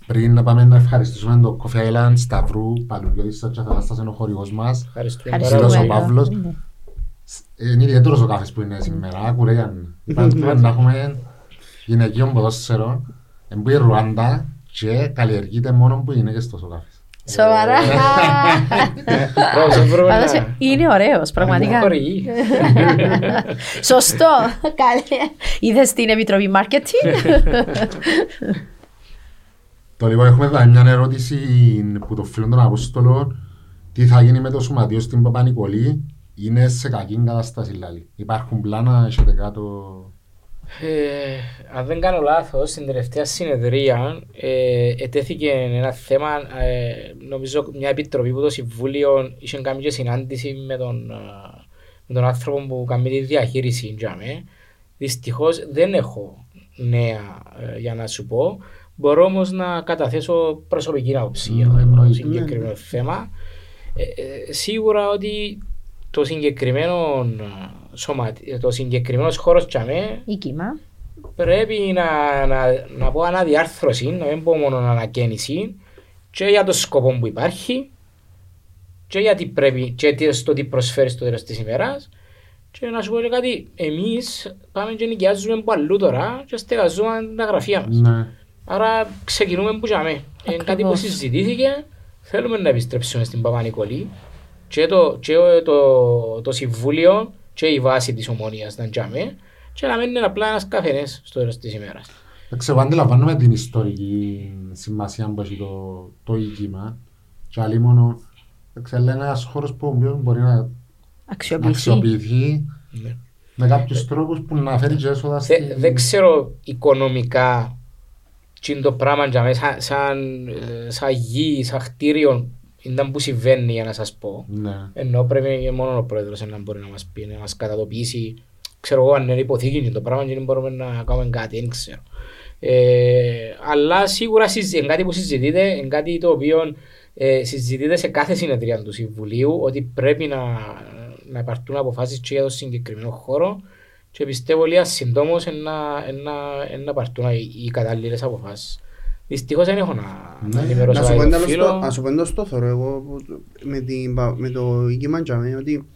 Πριν να πάμε να ευχαριστήσουμε τον Coffee Island Σταυρού Παλουριώτη Σάτσα Θαλάσσας, είναι ο χορηγός μας. Ευχαριστούμε Ευχαριστούμε. Φίλος ο πάρα πολύ. Παύλος. Ναι. Ε, Είναι ιδιαίτερος ο κάφες που είναι σήμερα, άκουρε Γιάννη. Είπαμε να έχουμε γυναικείων ποδόσφαιρο, εν που η Ρουάντα και καλλιεργείται μόνο που οι γυναίκες τόσο κάφες. Σοβαρά. Μπράβο, σε βρούμε Πάντως, να- είναι ωραίος, πραγματικά. Χορηγή. Σωστό. Καλή. Είδες την Επιτροπή Marketing; Το λοιπόν έχουμε εδώ μια ερώτηση που το φίλο των Απόστολων. Τι θα γίνει με το σωματείο στην Παπα-Νικολή, είναι σε κακή κατάσταση λάλη. Υπάρχουν πλάνα, έχετε κάτω... Ε, αν δεν κάνω λάθος, στην τελευταία συνεδρία ε, ετέθηκε ένα θέμα. Ε, νομίζω μια επιτροπή που το Συμβούλιο είχε κάνει και συνάντηση με τον, ε, με τον άνθρωπο που κάνει τη διαχείριση. Δυστυχώς δεν έχω νέα ε, για να σου πω. Μπορώ όμως να καταθέσω προσωπική άποψη για Ναι, το εννοείται. συγκεκριμένο θέμα. Ε, ε, σίγουρα ότι το συγκεκριμένο σωματι... το συγκεκριμένο χώρος τσαμέ Η κύμα. πρέπει να, να, να πω αναδιάρθρωση, να μην πω μόνο ανακαίνιση και για το σκοπό που υπάρχει και γιατί πρέπει και τι- στο τι προσφέρει στο τέλος της ημέρας και να σου πω και κάτι, εμείς πάμε και νοικιάζουμε από αλλού τώρα και στεγαζούμε τα γραφεία μας. Ναι. Άρα ξεκινούμε που τζάμε. Είναι κάτι που Ακριβώς. συζητήθηκε, θέλουμε να επιστρέψουμε στην Παπα-Νικολή και το, και το, το, το Συμβούλιο και η βάση της Ομόνιας να τζάμε και να μένει απλά ένας καφενές στο τέλος της ημέρας. Εντάξει, εγώ αντιλαμβάνομαι την ιστορική σημασία που έχει το, το οίκημα και άλλη μόνο εντάξει, αλλά είναι ένας χώρος που ο οποίος μπορεί να, να Αξιοποιηθεί. αξιοποιηθεί Ναι. με κάποιους τρόπους που να φέρει και έσοδα Δε- στη... Δεν ξέρω οικονομικά τι είναι το πράγμα τζάμε, σαν, σαν, ε, σαν γη, σαν κτίριο, ήταν που συμβαίνει για να σας πω. Ναι. Ενώ πρέπει μόνο ο πρόεδρος να μπορεί να μας πει, να μας κατατοπίσει. Ξέρω εγώ αν είναι υποθήκη και το πράγμα και δεν μπορούμε να κάνουμε κάτι, δεν ξέρω. Ε, αλλά σίγουρα συζη- είναι κάτι που συζητείται, είναι κάτι το οποίο ε, συζητείται σε κάθε συνεδρία του Συμβουλίου ότι πρέπει να, να υπάρξουν αποφάσεις και για το συγκεκριμένο χώρο και πιστεύω ότι συντόμως να, να, να πάρθουν οι, οι κατάλληλες αποφάσεις. Δυστυχώς δεν έχω να, Ναι. να ενημερώσω Να σου πω κάτι ένα το άλλο φίλο. στο- να σου πω ένα στο θωρώ εγώ που- με, την, πα- με το οίκημα τζαμέ ότι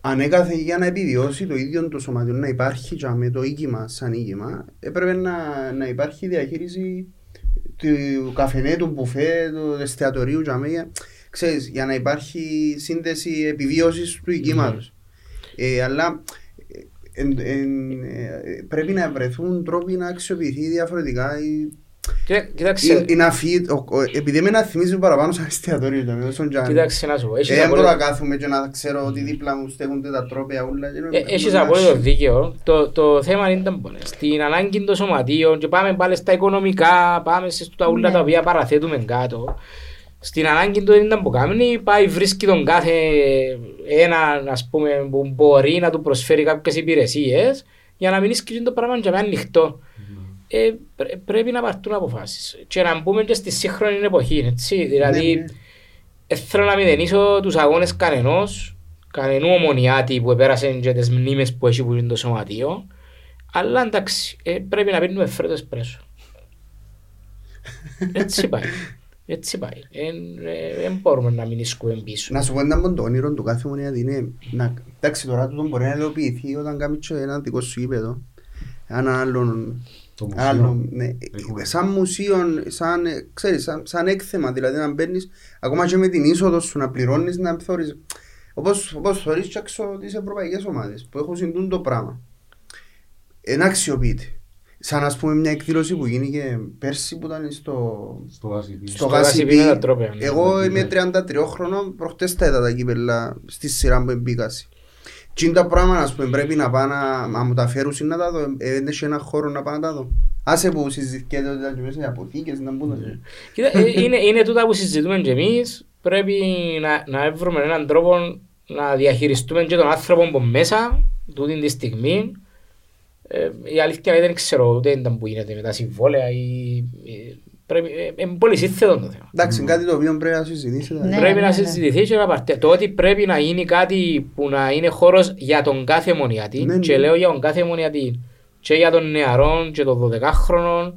ανέκαθε για να επιβιώσει το ίδιο το σωματείο να υπάρχει τζαμέ το οίκημα σαν οίκημα έπρεπε να, να υπάρχει διαχείριση του καφενέ, του μπουφέ, του εστιατορίου τζαμέ για, ξέρεις, για να υπάρχει σύνδεση επιβίωσης του οικήματος. Ε, αλλά ε, εν- εν- ε, πρέπει να βρεθούν τρόποι να αξιοποιηθεί διαφορετικά η, Κοίτα- Κοίταξε, είναι αφή, ο- ο- επειδή εμένα θυμίζει παραπάνω σαν εστιατόριο το μέσο τζάνι. κοίταξε να σου πω. έχεις Ε, δεν μπορώ απόλυτο- να κάθομαι και να ξέρω ότι δίπλα μου στέκονται τα τρόπια ούλα. και Ε, είναι- Έχεις είναι απόλυτο άσχημο. δίκαιο. Το, το θέμα είναι τα πόνες. Στην ανάγκη των σωματείων και πάμε πάλι στα οικονομικά, πάμε σε τα ούλα Ναι. τα οποία παραθέτουμε κάτω. Στην ανάγκη του είναι που κάνει, πάει βρίσκει τον κάθε έναν ας πούμε, που μπορεί να του προσφέρει κάποιες υπηρεσίες για να μην σκύψει το πράγμα και με ανοιχτό. Ε, πρέ- πρέπει να πάρθουν αποφάσεις. Και να μπούμε και στη σύγχρονη εποχή, έτσι. Δηλαδή, Ναι, ναι. ε, θέλω να μηδενίσω τους αγώνες κανενός, κανενού ομονιάτη που επέρασε και τις μνήμες που έχει που είναι το σωματείο. Αλλά εντάξει, ε, πρέπει να πίνουμε φρέτο εσπρέσο. Έτσι πάει. Έτσι πάει. Δεν μπορούμε να μην ισκούμε πίσω. Να σου πω ένα από το όνειρο του κάθε μονιάτη είναι να, εντάξει τώρα τούτο μπορεί να υλοποιηθεί όταν κάνεις και ένα δικό σου γήπεδο. Ένα άλλον, Το μουσείο. άλλο, ναι, Έχουμε. σαν μουσείο, σαν, ε, ξέρεις, σαν, σαν έκθεμα, δηλαδή να μπαίνεις ακόμα και με την είσοδο σου να πληρώνεις να θωρείς. Όπως, όπως θωρείς και έξω τις ευρωπαϊκές ομάδες που έχουν συντούν το πράγμα. Ένα αξιοποιείται. Σαν ας πούμε μια εκδήλωση που γίνηκε πέρσι που ήταν στο, Στο Βασιλείο. στο Στο Γασιπί Γασιπί. με τα τρόπια, ναι. Εγώ Ναι. είμαι 33 χρονών, προχτές τα είδα τα κύπελα στη σειρά μου εμπίκαση. Τι είναι τα πράγματα ας πούμε, πρέπει να πάω να, να μου τα φέρουν να τα δω, ε, δεν έχει ένα χώρο να πάω να τα δω. Άσε που συζητιέται ότι ήταν μέσα οι αποθήκες, να μπουν. Ναι. Κοίτα, ε, είναι, είναι τούτα που συζητούμε και εμείς. Πρέπει να, να βρούμε έναν τρόπο να διαχειριστούμε και τον άνθρωπο από μέσα, τούτη τη στιγμή. Ε, η αλήθεια είναι δεν ξέρω ούτε ήταν που γίνεται με τα συμβόλαια ή... ε, πρέπει, ε, είναι πολύ σύνθετο το θέμα. Εντάξει, είναι κάτι το οποίο πρέπει να συζητήσετε. Ναι. πρέπει να συζητηθεί και να πάρτε. Το ότι πρέπει να γίνει κάτι που να είναι χώρος για τον κάθε μονιατή Ναι, ναι. και λέω για τον κάθε μονιατή και για τον νεαρόν και των 12χρονων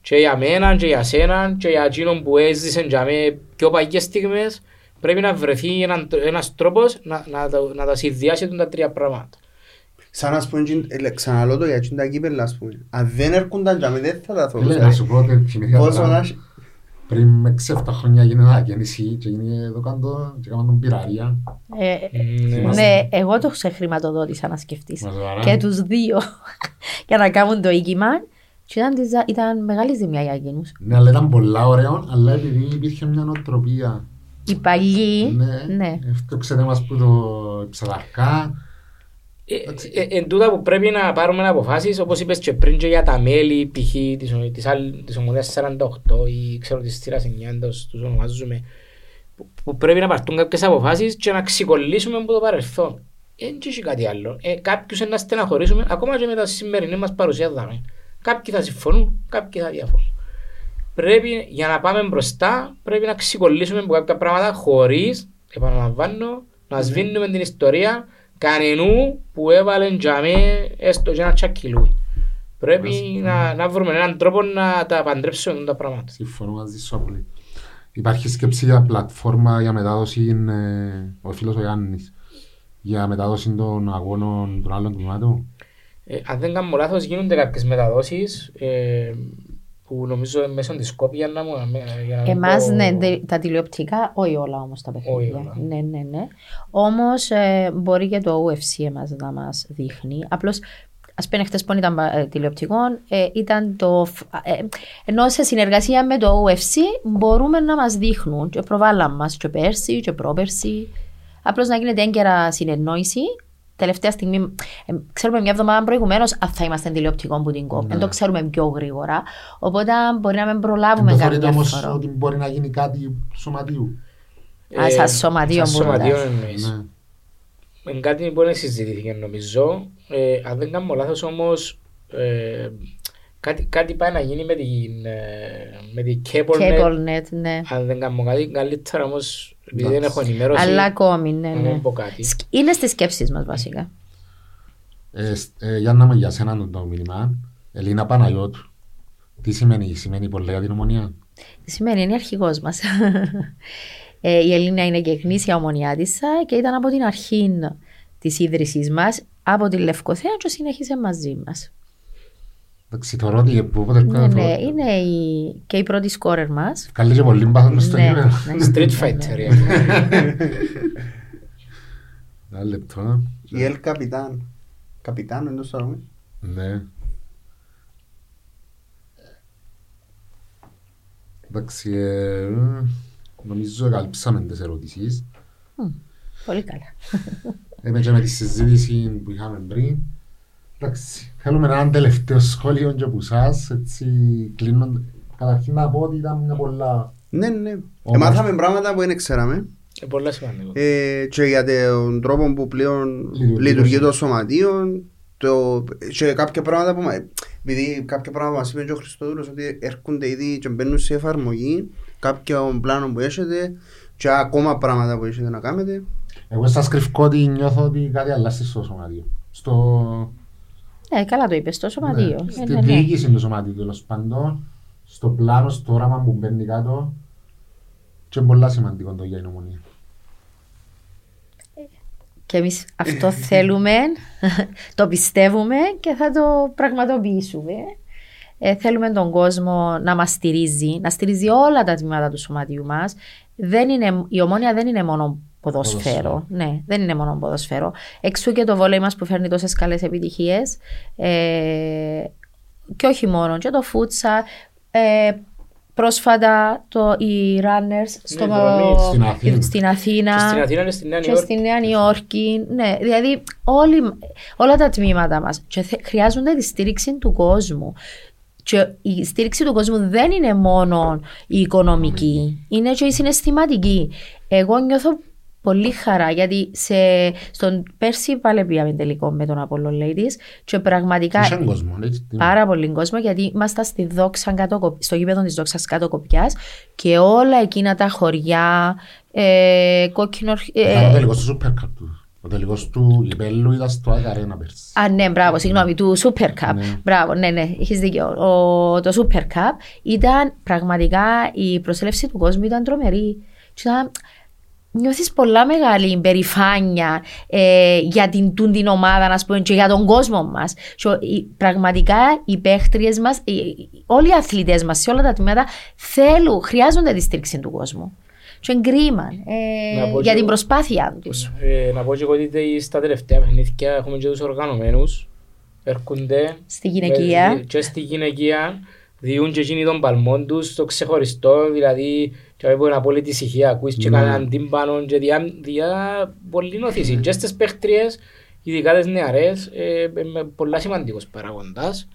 και για μένα και για σένα και για εκείνον που έζησε για με πιο παγιές στιγμές πρέπει να βρεθεί έναν, ένας τρόπος να, να, τα- να τα συνδυάσει τα τρία πράγματα. Σαν να πούμε, τζιν- ε, ξαναλώ το για εκείνα τα κύπελα, ας πούμε. Αν δεν έρχονταν για μέ, δεν θα τα δω. Φίλε, να σου πω ότι θυμήθηκα Πόσο τώρα, να έχει- πριν με 6-7 χρόνια έγινε ανακαίνιση και έγινε εδώ κάτω και έκαναν τον πυραρία. Ε, Ναι. ναι, εγώ το ξεχρηματοδότησα να σκεφτείς. Μας βαρά. Και τους δύο για να κάνουν το οίκημα. Και ήταν, της- ήταν μεγάλη ζημιά για εκείνους. Ναι, αλλά ήταν πολλά ωραίο, αλλά επειδή υπήρχε μια νοοτροπία Οι παλιοί, Ναι, ναι. αυτό ξέρετε μας που το ψαδαρκά. Ε, ε, Εν τούτα που πρέπει να πάρουμε αποφάσεις, όπως είπες και πριν και για τα μέλη, π.χ. της, ο- της, άλλ- της Ομονίας 48 ή ξέρω της Θήρας 9, τους τους ονομάζουμε, που, που πρέπει να πάρθουν κάποιες αποφάσεις και να ξεκολλήσουμε από το παρελθόν. Δεν έχει κάτι άλλο. Ε, κάποιους να στεναχωρήσουμε, ακόμα και με τα σημερινή μας παρουσία δάμε. Κάποιοι θα συμφωνούν, κάποιοι θα διαφωνούν. Πρέπει για να πάμε μπροστά, πρέπει να ξεκολλήσουμε από κάποια πράγματα χωρίς, επαναλαμβάνω, να σβήνουμε την ιστορία κανενού που έβαλε τζαμί έστω και ένα τσακιλούι. Πρέπει να, να βρούμε έναν τρόπο να τα παντρέψουμε τα πράγματα. Συμφωνώ μαζί σου πολύ. Υπάρχει σκέψη για πλατφόρμα για μετάδοση, ε, ο φίλος ο Γιάννης, για μετάδοση των αγώνων των άλλων τμήματων; Ε, αν δεν κάνω λάθος γίνονται κάποιες μεταδόσεις ε, που νομίζω μέσω της κόπια να μου... για να μην Εμάς, πω- ναι, τε- τα τηλεοπτικά, όχι όλα όμως τα Όχι παιχνίδια. όλα. Ναι, ναι, ναι. Όμως ε, μπορεί και το UFC εμάς να μας δείχνει. Απλώς, ας πούμε χτες που ήταν ε, τηλεοπτικών, ε, ήταν το... φ- ε, ενώ σε συνεργασία με το UFC μπορούμε να μας δείχνουν και προβάλλαν μας και πέρσι και πρόπερσι. Απλώς να γίνεται έγκαιρα συνεννόηση. Τελευταία στιγμή, ε, ξέρουμε μια εβδομάδα προηγουμένως αν θα είμαστε τηλεοπτικό που την κόπ. Ναι. Δεν το ξέρουμε πιο γρήγορα. Οπότε μπορεί να μην προλάβουμε Δεν θεωρείτε καμιά όμως φορά. ότι μπορεί να γίνει κάτι του σωματίου. Α, σαν σωματείο σαν μπορούν να- σωματείο εννοείς. Ναι. Είναι κάτι που δεν συζητήθηκε νομίζω. Ε, αν δεν κάνω λάθος όμως, ε, κάτι, κάτι πάει να γίνει με την, ε, με την Cablenet. Cablenet, ναι. Αν δεν κάνω κάτι καλύτερα όμως, επειδή δεν Εντάξει. έχω ενημέρωση, Αλλά ακόμη, ναι, να ναι. μην πω κάτι. Σκ- Είναι στις σκέψεις μας βασικά. Ε, σ- ε, για να με για σένα το- το μήνυμα, Ελίνα Παναγιώτου. Τι σημαίνει, σημαίνει πολλά για την ομονία; Τι σημαίνει, είναι αρχηγός μας. ε, η Ελίνα είναι και γνήσια ομονιάτισσα και ήταν από την αρχή της ίδρυσης μας, από τη Λευκοθέα και συνέχισε μαζί μας. Εντάξει, θεωρώ ότι που όποτε Ναι, ναι, θεωρώ- είναι η, και η πρώτη σκόρερ μας. Καλή και πολύ μπάθος μες στο Ναι, γήπεδο. ναι. Street Fighter. ε. Ένα λεπτό. Η Ελ Καπιτάν. Καπιτάν, δεν το στάρουμε. Ναι. Εντάξει, ε, νομίζω καλύψαμε τις ερωτήσεις. Πολύ καλά. Είμαι και με τη συζήτηση που είχαμε πριν. Εντάξει, θέλουμε ένα τελευταίο σχόλιο και από εσάς, έτσι κλείνοντας. Καταρχήν να πω ότι ήταν μια πολλά... Ναι, ναι. Όμως- Εμάθαμε πράγματα που δεν ξέραμε. Ε, Πολλά σημαντικό. Ε, και για τον τρόπο που πλέον Λειτουργεί λειτουργεί το το σωματείο το, και κάποια πράγματα που μα- επειδή κάποια πράγματα μας είπε και ο Χριστόδουλος ότι έρχονται ήδη και μπαίνουν σε εφαρμογή κάποιο πλάνο που έχετε και ακόμα πράγματα που έχετε να κάνετε Εγώ σας κρυφκώ ότι νιώθω ότι κάτι αλλάζει στο σωματείο. Στο... Ναι, καλά το είπες, το σωματείο. Ναι, Ναι, στη ναι, ναι. διοίκηση του σωματείου τέλος πάντων, στο πλάνο, στο όραμα που μπαίνει κάτω και είναι πολλά σημαντικό το για την ομονία. Και εμείς αυτό θέλουμε, το πιστεύουμε και θα το πραγματοποιήσουμε. Ε, θέλουμε τον κόσμο να μας στηρίζει, να στηρίζει όλα τα τμήματα του σωματιού μας. Δεν είναι, η ομόνια δεν είναι μόνο ποδοσφαίρο. Ποδοσφαίρο. Ναι, δεν είναι μόνο ποδοσφαίρο. Εξού και το βόλεϊ μας που φέρνει τόσες καλές επιτυχίες. Ε, και όχι μόνο, και το φούτσα. Ε, πρόσφατα το, οι runners στο, δρομείς. Στην Αθήνα. στην Αθήνα Και στην Αθήνα είναι στη Νέα και Νιόρκη. στη Νέα Νιόρκη. Ναι, δηλαδή όλοι, όλα τα τμήματα μας και θε- χρειάζονται τη στήριξη του κόσμου. Και η στήριξη του κόσμου δεν είναι μόνο η οικονομική, είναι και η συναισθηματική. Εγώ νιώθω πολύ χαρά γιατί σε, στον πέρσι πάλι πήγαμε τελικό με τον Apollo Ladies και πραγματικά Είχε κόσμο, έτσι. τι- πάρα πολύ κόσμο γιατί ήμασταν στη δόξα κάτω, Κοπ- στο γήπεδο της δόξας κάτω Κοπιάς και όλα εκείνα τα χωριά, ε, κόκκινο... ε, Ήταν ο τελικός του Super Cup του. Ο τελικός του Λιπέλλου ήταν στο Άκα Αρένα πέρσι. Α, ναι, μπράβο, συγγνώμη, του Super Cup. Ναι. Μπράβο, ναι, ναι, έχεις δίκιο. Ο, το Super Cup ήταν πραγματικά η προσέλευση του κόσμου ήταν τρομερή. Και ήταν, νιώθεις πολλά μεγάλη περηφάνεια ε, για την, τούν την ομάδα, να πούμε, και για τον κόσμο μας. Και, ο- οι- πραγματικά οι παίχτριες μας, οι- οι- όλοι οι αθλητές μας σε όλα τα τμήματα θέλουν, χρειάζονται τη στήριξη του κόσμου. Και είναι κρίμα ε, Να πω για και- την προσπάθειά τους. Ε, να πω και εγώ ότι στα τελευταία παιχνίδια έχουμε και τους οργανωμένους. Έρχονται Στη γυναικεία. με- και στη γυναικεία διούν και εκείνοι των παλμών τους το ξεχωριστό, δηλαδή και από είναι απόλυτη ησυχία, ακούεις και Ναι. κανέναν τύμπανο και διά, διά πολλή νόθηση. Και στις παίχτριες, ειδικά τις νεαρές, ε, ε, με πολλά σημαντικός παραγοντάς.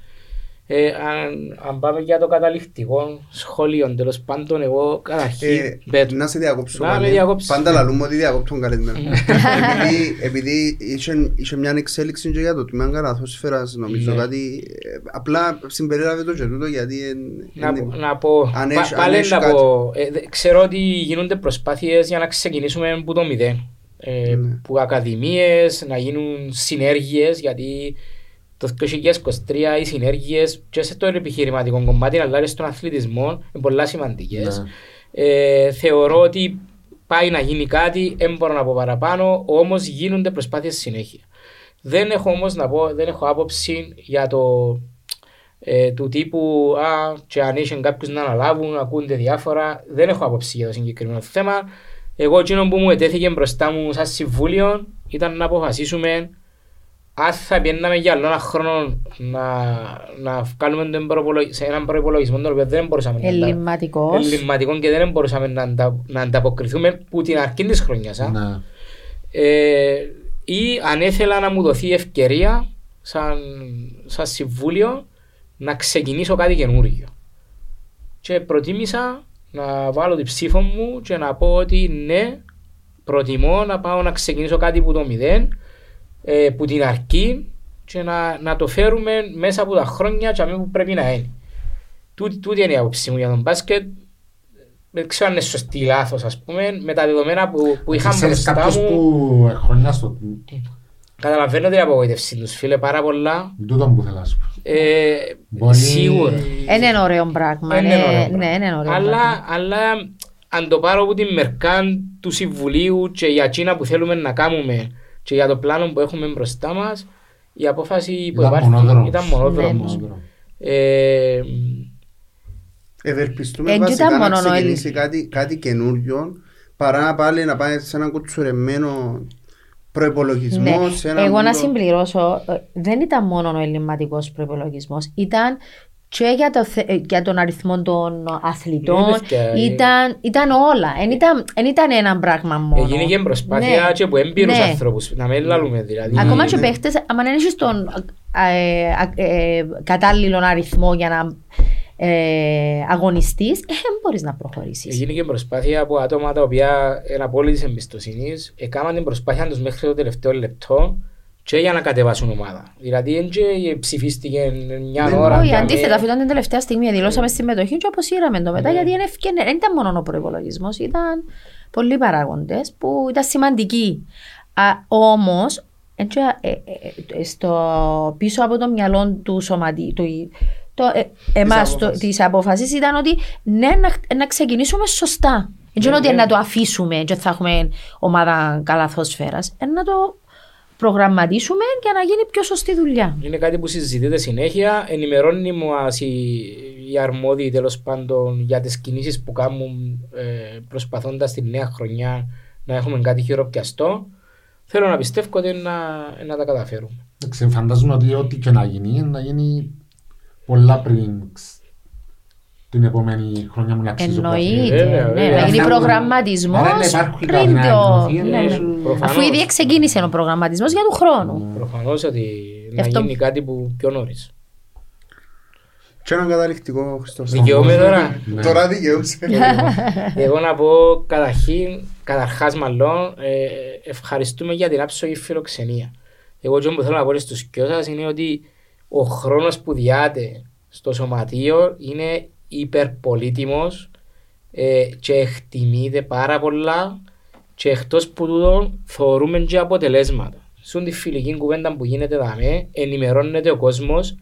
Ε, αν, αν πάμε για το καταληκτικό σχόλιο, τέλος πάντων, εγώ καταρχήν Ε, πέτω. Να σε διακόψω Να με πάλι. διακόψεις. Πάντα λαλούμε ότι διακόπτουν καλεσμένο. Επειδή- Επειδή είχε- είχε μια εξέλιξη και για το τμήμα καλαθόσφαιρας νομίζω Ναι. κάτι ε, απλά συμπερίλαβε το και τούτο γιατί εν- Να, εν- να πω, Αν πα- έχει- αν πάλι έχεις να κάτι. πω, ε, δε- ξέρω ότι γίνονται προσπάθειες για να ξεκινήσουμε από το μηδέν. Ε, Ναι. που ακαδημίες, να γίνουν συνέργειες, γιατί το 2023 οι συνέργειες και σε το επιχειρηματικό κομμάτι αλλά και στον αθλητισμό είναι πολλά σημαντικές. Ναι. Ε, θεωρώ ότι πάει να γίνει κάτι, δεν μπορώ να πω παραπάνω, όμως γίνονται προσπάθειες συνέχεια. Δεν έχω όμως να πω, δεν έχω άποψη για το ε, του τύπου α, και αν είχε κάποιους να αναλάβουν, ακούνται διάφορα. Δεν έχω άποψη για το συγκεκριμένο θέμα. Εγώ εκείνο που μου ετέθηκε μπροστά μου σαν συμβούλιο ήταν να αποφασίσουμε αν θα πιέναμε για άλλο ένα χρόνο να, να βγάλουμε τον προπολογι- σε έναν προπολογισμό τον οποίο δεν μπορούσαμε να αντα- Ελληματικός. ελληματικός και δεν μπορούσαμε να, αντα, να ανταποκριθούμε που την αρχή της χρονιάς. α. Ναι. Ε, ή αν ήθελα να μου δοθεί ευκαιρία σαν, σαν συμβούλιο να ξεκινήσω κάτι καινούργιο. Και προτίμησα να βάλω την ψήφο μου και να πω ότι ναι, προτιμώ να πάω να ξεκινήσω κάτι που το μηδέν, ε, που την αρχή και να, να το φέρουμε μέσα από τα χρόνια και αμέσως που πρέπει να είναι. Τούτη, τούτη είναι η άποψή μου για τον μπάσκετ. Δεν ξέρω αν είναι σωστή ή λάθος ας πούμε, με τα δεδομένα που, που είχαν Ξέρεις μπροστά κάποιος μου. που ε, χρόνια στο... Καταλαβαίνω την απογοήτευσή τους φίλε πάρα πολλά. Τούτο που θέλω να σου πω. Ε, Μπορεί- Σίγουρα. Δεν είναι ωραίο πράγμα. Είναι ναι, ωραίο Ναι, πράγμα. είναι ωραίο αλλά, πράγμα. αλλά αν το πάρω από την μερκάν του Συμβουλίου και για εκείνα που θέλουμε να κάνουμε και για το πλάνο που έχουμε μπροστά μας, η απόφαση που Ήταν υπάρχει μονόδρομος. ήταν μονόδρομος. Ναι. Ε, Ευελπιστούμε Εν βασικά κοίτα να μόνο, ξεκινήσει κάτι, κάτι καινούριο παρά πάλι να πάει σε έναν κουτσουρεμένο προπολογισμό. Ναι. σε ένα Εγώ να μούντο- συμπληρώσω, ε, δεν ήταν μόνο ο ελληματικός προπολογισμό, ήταν και για, το, θε- ε, για τον αριθμό των αθλητών, Είναι ευκαιρία. ήταν, ήταν όλα. Δεν ήταν, εν ήταν ένα πράγμα μόνο. έγινε και προσπάθεια Ναι. και από έμπειρους Ναι. ανθρώπους, να μην λαλούμε δηλαδή. Ακόμα και Ναι. παίχτες, άμα δεν έχεις τον ε, ε, ε, κατάλληλο αριθμό για να ε, αγωνιστείς, ε, δεν μπορείς να προχωρήσεις. Έγινε και προσπάθεια από άτομα τα οποία είναι απόλυτης εμπιστοσύνης, έκαναν την προσπάθεια τους μέχρι το τελευταίο λεπτό και για να κατεβάσουν ομάδα. Δηλαδή, δεν και ψηφίστηκε μια Δεν- ώρα. Όχι, για αντίθετα, με- αυτή ήταν την τελευταία στιγμή. Δηλώσαμε συμμετοχή και αποσύραμε το μετά, Ναι. γιατί δεν ευκαινε- δεν ήταν μόνο ο προπολογισμό, ήταν πολλοί παράγοντες που ήταν σημαντικοί. Όμως, στο πίσω από το μυαλό του σωματί, του, το, ε, εμάς το, απόφασης. της απόφασης ήταν ότι ναι, να, να ξεκινήσουμε σωστά. Δεν είναι Ναι, ότι ναι. να το αφήσουμε και θα έχουμε ομάδα καλαθόσφαιρας. Ε, να το προγραμματίσουμε για να γίνει πιο σωστή δουλειά. Είναι κάτι που συζητείται συνέχεια. Ενημερώνει μας οι, οι αρμόδιοι τέλος πάντων για τις κινήσεις που κάνουν ε, προσπαθώντας τη νέα χρονιά να έχουμε κάτι χειροπιαστό. Θέλω να πιστεύω ότι να, να τα καταφέρουμε. Εντάξει, φαντάζομαι ότι ό,τι και να γίνει, να γίνει πολλά πριν ξ- την επόμενη χρονιά μου να αξίζει ο Εννοείται. Βέβαια, ναι, βέβαια. να γίνει Να προγραμματισμός να μην υπάρχει κάτι πριν να το. ενωθεί, ναι, ναι. προφανώς. Αφού ήδη ξεκίνησε ο προγραμματισμός για του χρόνου. Προφανώς ότι να Αυτό- γίνει κάτι που πιο νωρίς. Και έναν καταληκτικό Χριστός. Δικαιούμαι τώρα. Ναι. Τώρα δικαιούσε. Εγώ να πω καταρχήν, καταρχάς μάλλον, ε, ευχαριστούμε για την άψογη φιλοξενία. Εγώ αυτό που θέλω να πω στους κοιό σας είναι ότι ο χρόνος που διάτε στο σωματείο είναι υπερπολίτιμος ε, και εκτιμείται πάρα πολλά και εκτός που τούτο θεωρούμε και αποτελέσματα. Στον τη φιλική κουβέντα που γίνεται δαμέ, ενημερώνεται ο κόσμος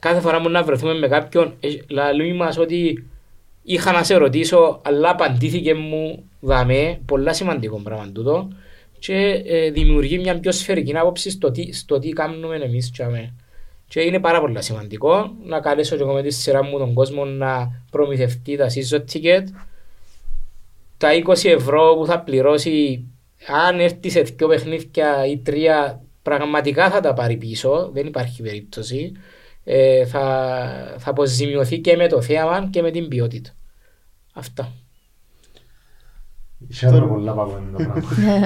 κάθε φορά που να βρεθούμε με κάποιον, ε, λαλούει μας ότι είχα να σε ρωτήσω, αλλά απαντήθηκε μου δαμέ, πολλά σημαντικό πράγμα τούτο και ε, δημιουργεί μια πιο σφαιρική άποψη στο τι, στο τι κάνουμε εμείς και αμέ. Και είναι πάρα πολύ σημαντικό να καλέσω και εγώ με τη σειρά μου τον κόσμο να προμηθευτεί τα season ticket. Τα 20 ευρώ που θα πληρώσει, αν έρθει σε δύο παιχνίδια ή τρία, πραγματικά θα τα πάρει πίσω. Δεν υπάρχει περίπτωση. Ε, θα, θα αποζημιωθεί και με το θέαμα και με την ποιότητα. Αυτά. Χαίρομαι πολλά που ακούω το πράγμα.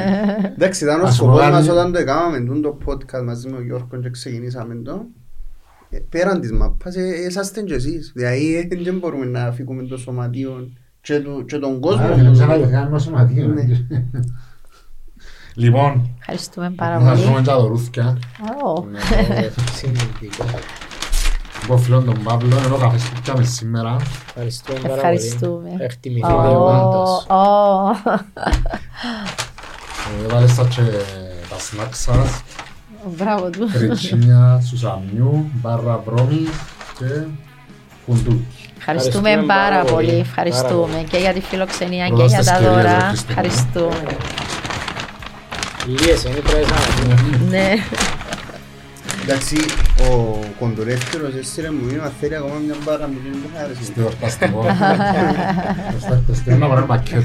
Εντάξει, ήταν ο Ας σκοπός πούμε, μας άλλη- όταν το έκαναμε τούτο το podcast μαζί με τον Γιώργο και ξεκινήσαμε το. Ε, Πέραν της μάπας, ε, είσαστε και εσείς. Δηλαδή, ε, δεν μπορούμε να φύγουμε το σωματείο και του- και τον κόσμο. Άρα, φίλε, ξανά και κάνουμε σωματείο. Ναι. Λοιπόν, Ευχαριστούμε πάρα να δούμε πολύ. και τα δωρούθκια. Ω, Συνδυτικό. Εγώ φίλον τον Παύλο, ενώ καφές που πιάμε σήμερα. Ευχαριστούμε πάρα πολύ. Ευχαριστούμε. Εκτιμηθείτε ω, όντως. ω. Ε, Έβαλε στα και τα σνακ σας. Μπράβο του. Ρετσίνια, σουσαμιού, μπάρα βρώμη και κουντούκι. Ευχαριστούμε Ευχαριστούμε πάρα πάρα πολύ. πολύ. Ευχαριστούμε Πάρα και για τη φιλοξενία και Πρώτα για στις τα κυρίες, δώρα. ευχαριστούμε. Ευχαριστούμε. Λίες, είναι πρέπει να πούμε. Ναι. Εντάξει, ο κοντορεύτερος έσυρε μου μήνυμα θέλει ακόμα μια μπάρα μου και δεν μου άρεσε. Στο εορταστικό. Εορταστικό να πάρουμε μακέτ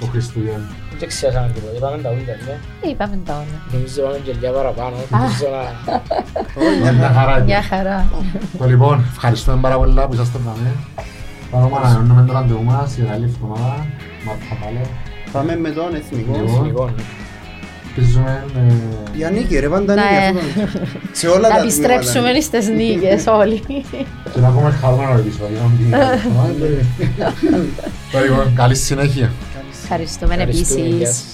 το Χριστούγεννα. Δεν ξεχάσαμε τίποτα. Είπαμε τα ούλια, ναι. Είπαμε τα όλα. Νομίζω είπαμε και λίγα παραπάνω. Νομίζω να... Μια χαρά. Μια χαρά. Το λοιπόν, ευχαριστούμε πάρα πολύ που είσαστε μαζί. Πάμε να ανανεώνουμε το ραντεβού μας για άλλη εβδομάδα. Μα θα πάλι. Πάμε με τον εθνικό. Λοιπόν. Λοιπόν, Ελπίζουμε ε, Για νίκη ρε, πάντα Ναι. νίκη αυτό το- Σε όλα Να τα επιστρέψουμε τμήματα. στις νίκες όλοι. και να έχουμε χαρούμενο επεισόδιο. Το λοιπόν, καλή συνέχεια. Ευχαριστούμε ευχαριστούμε. Γεια επίσης. σας.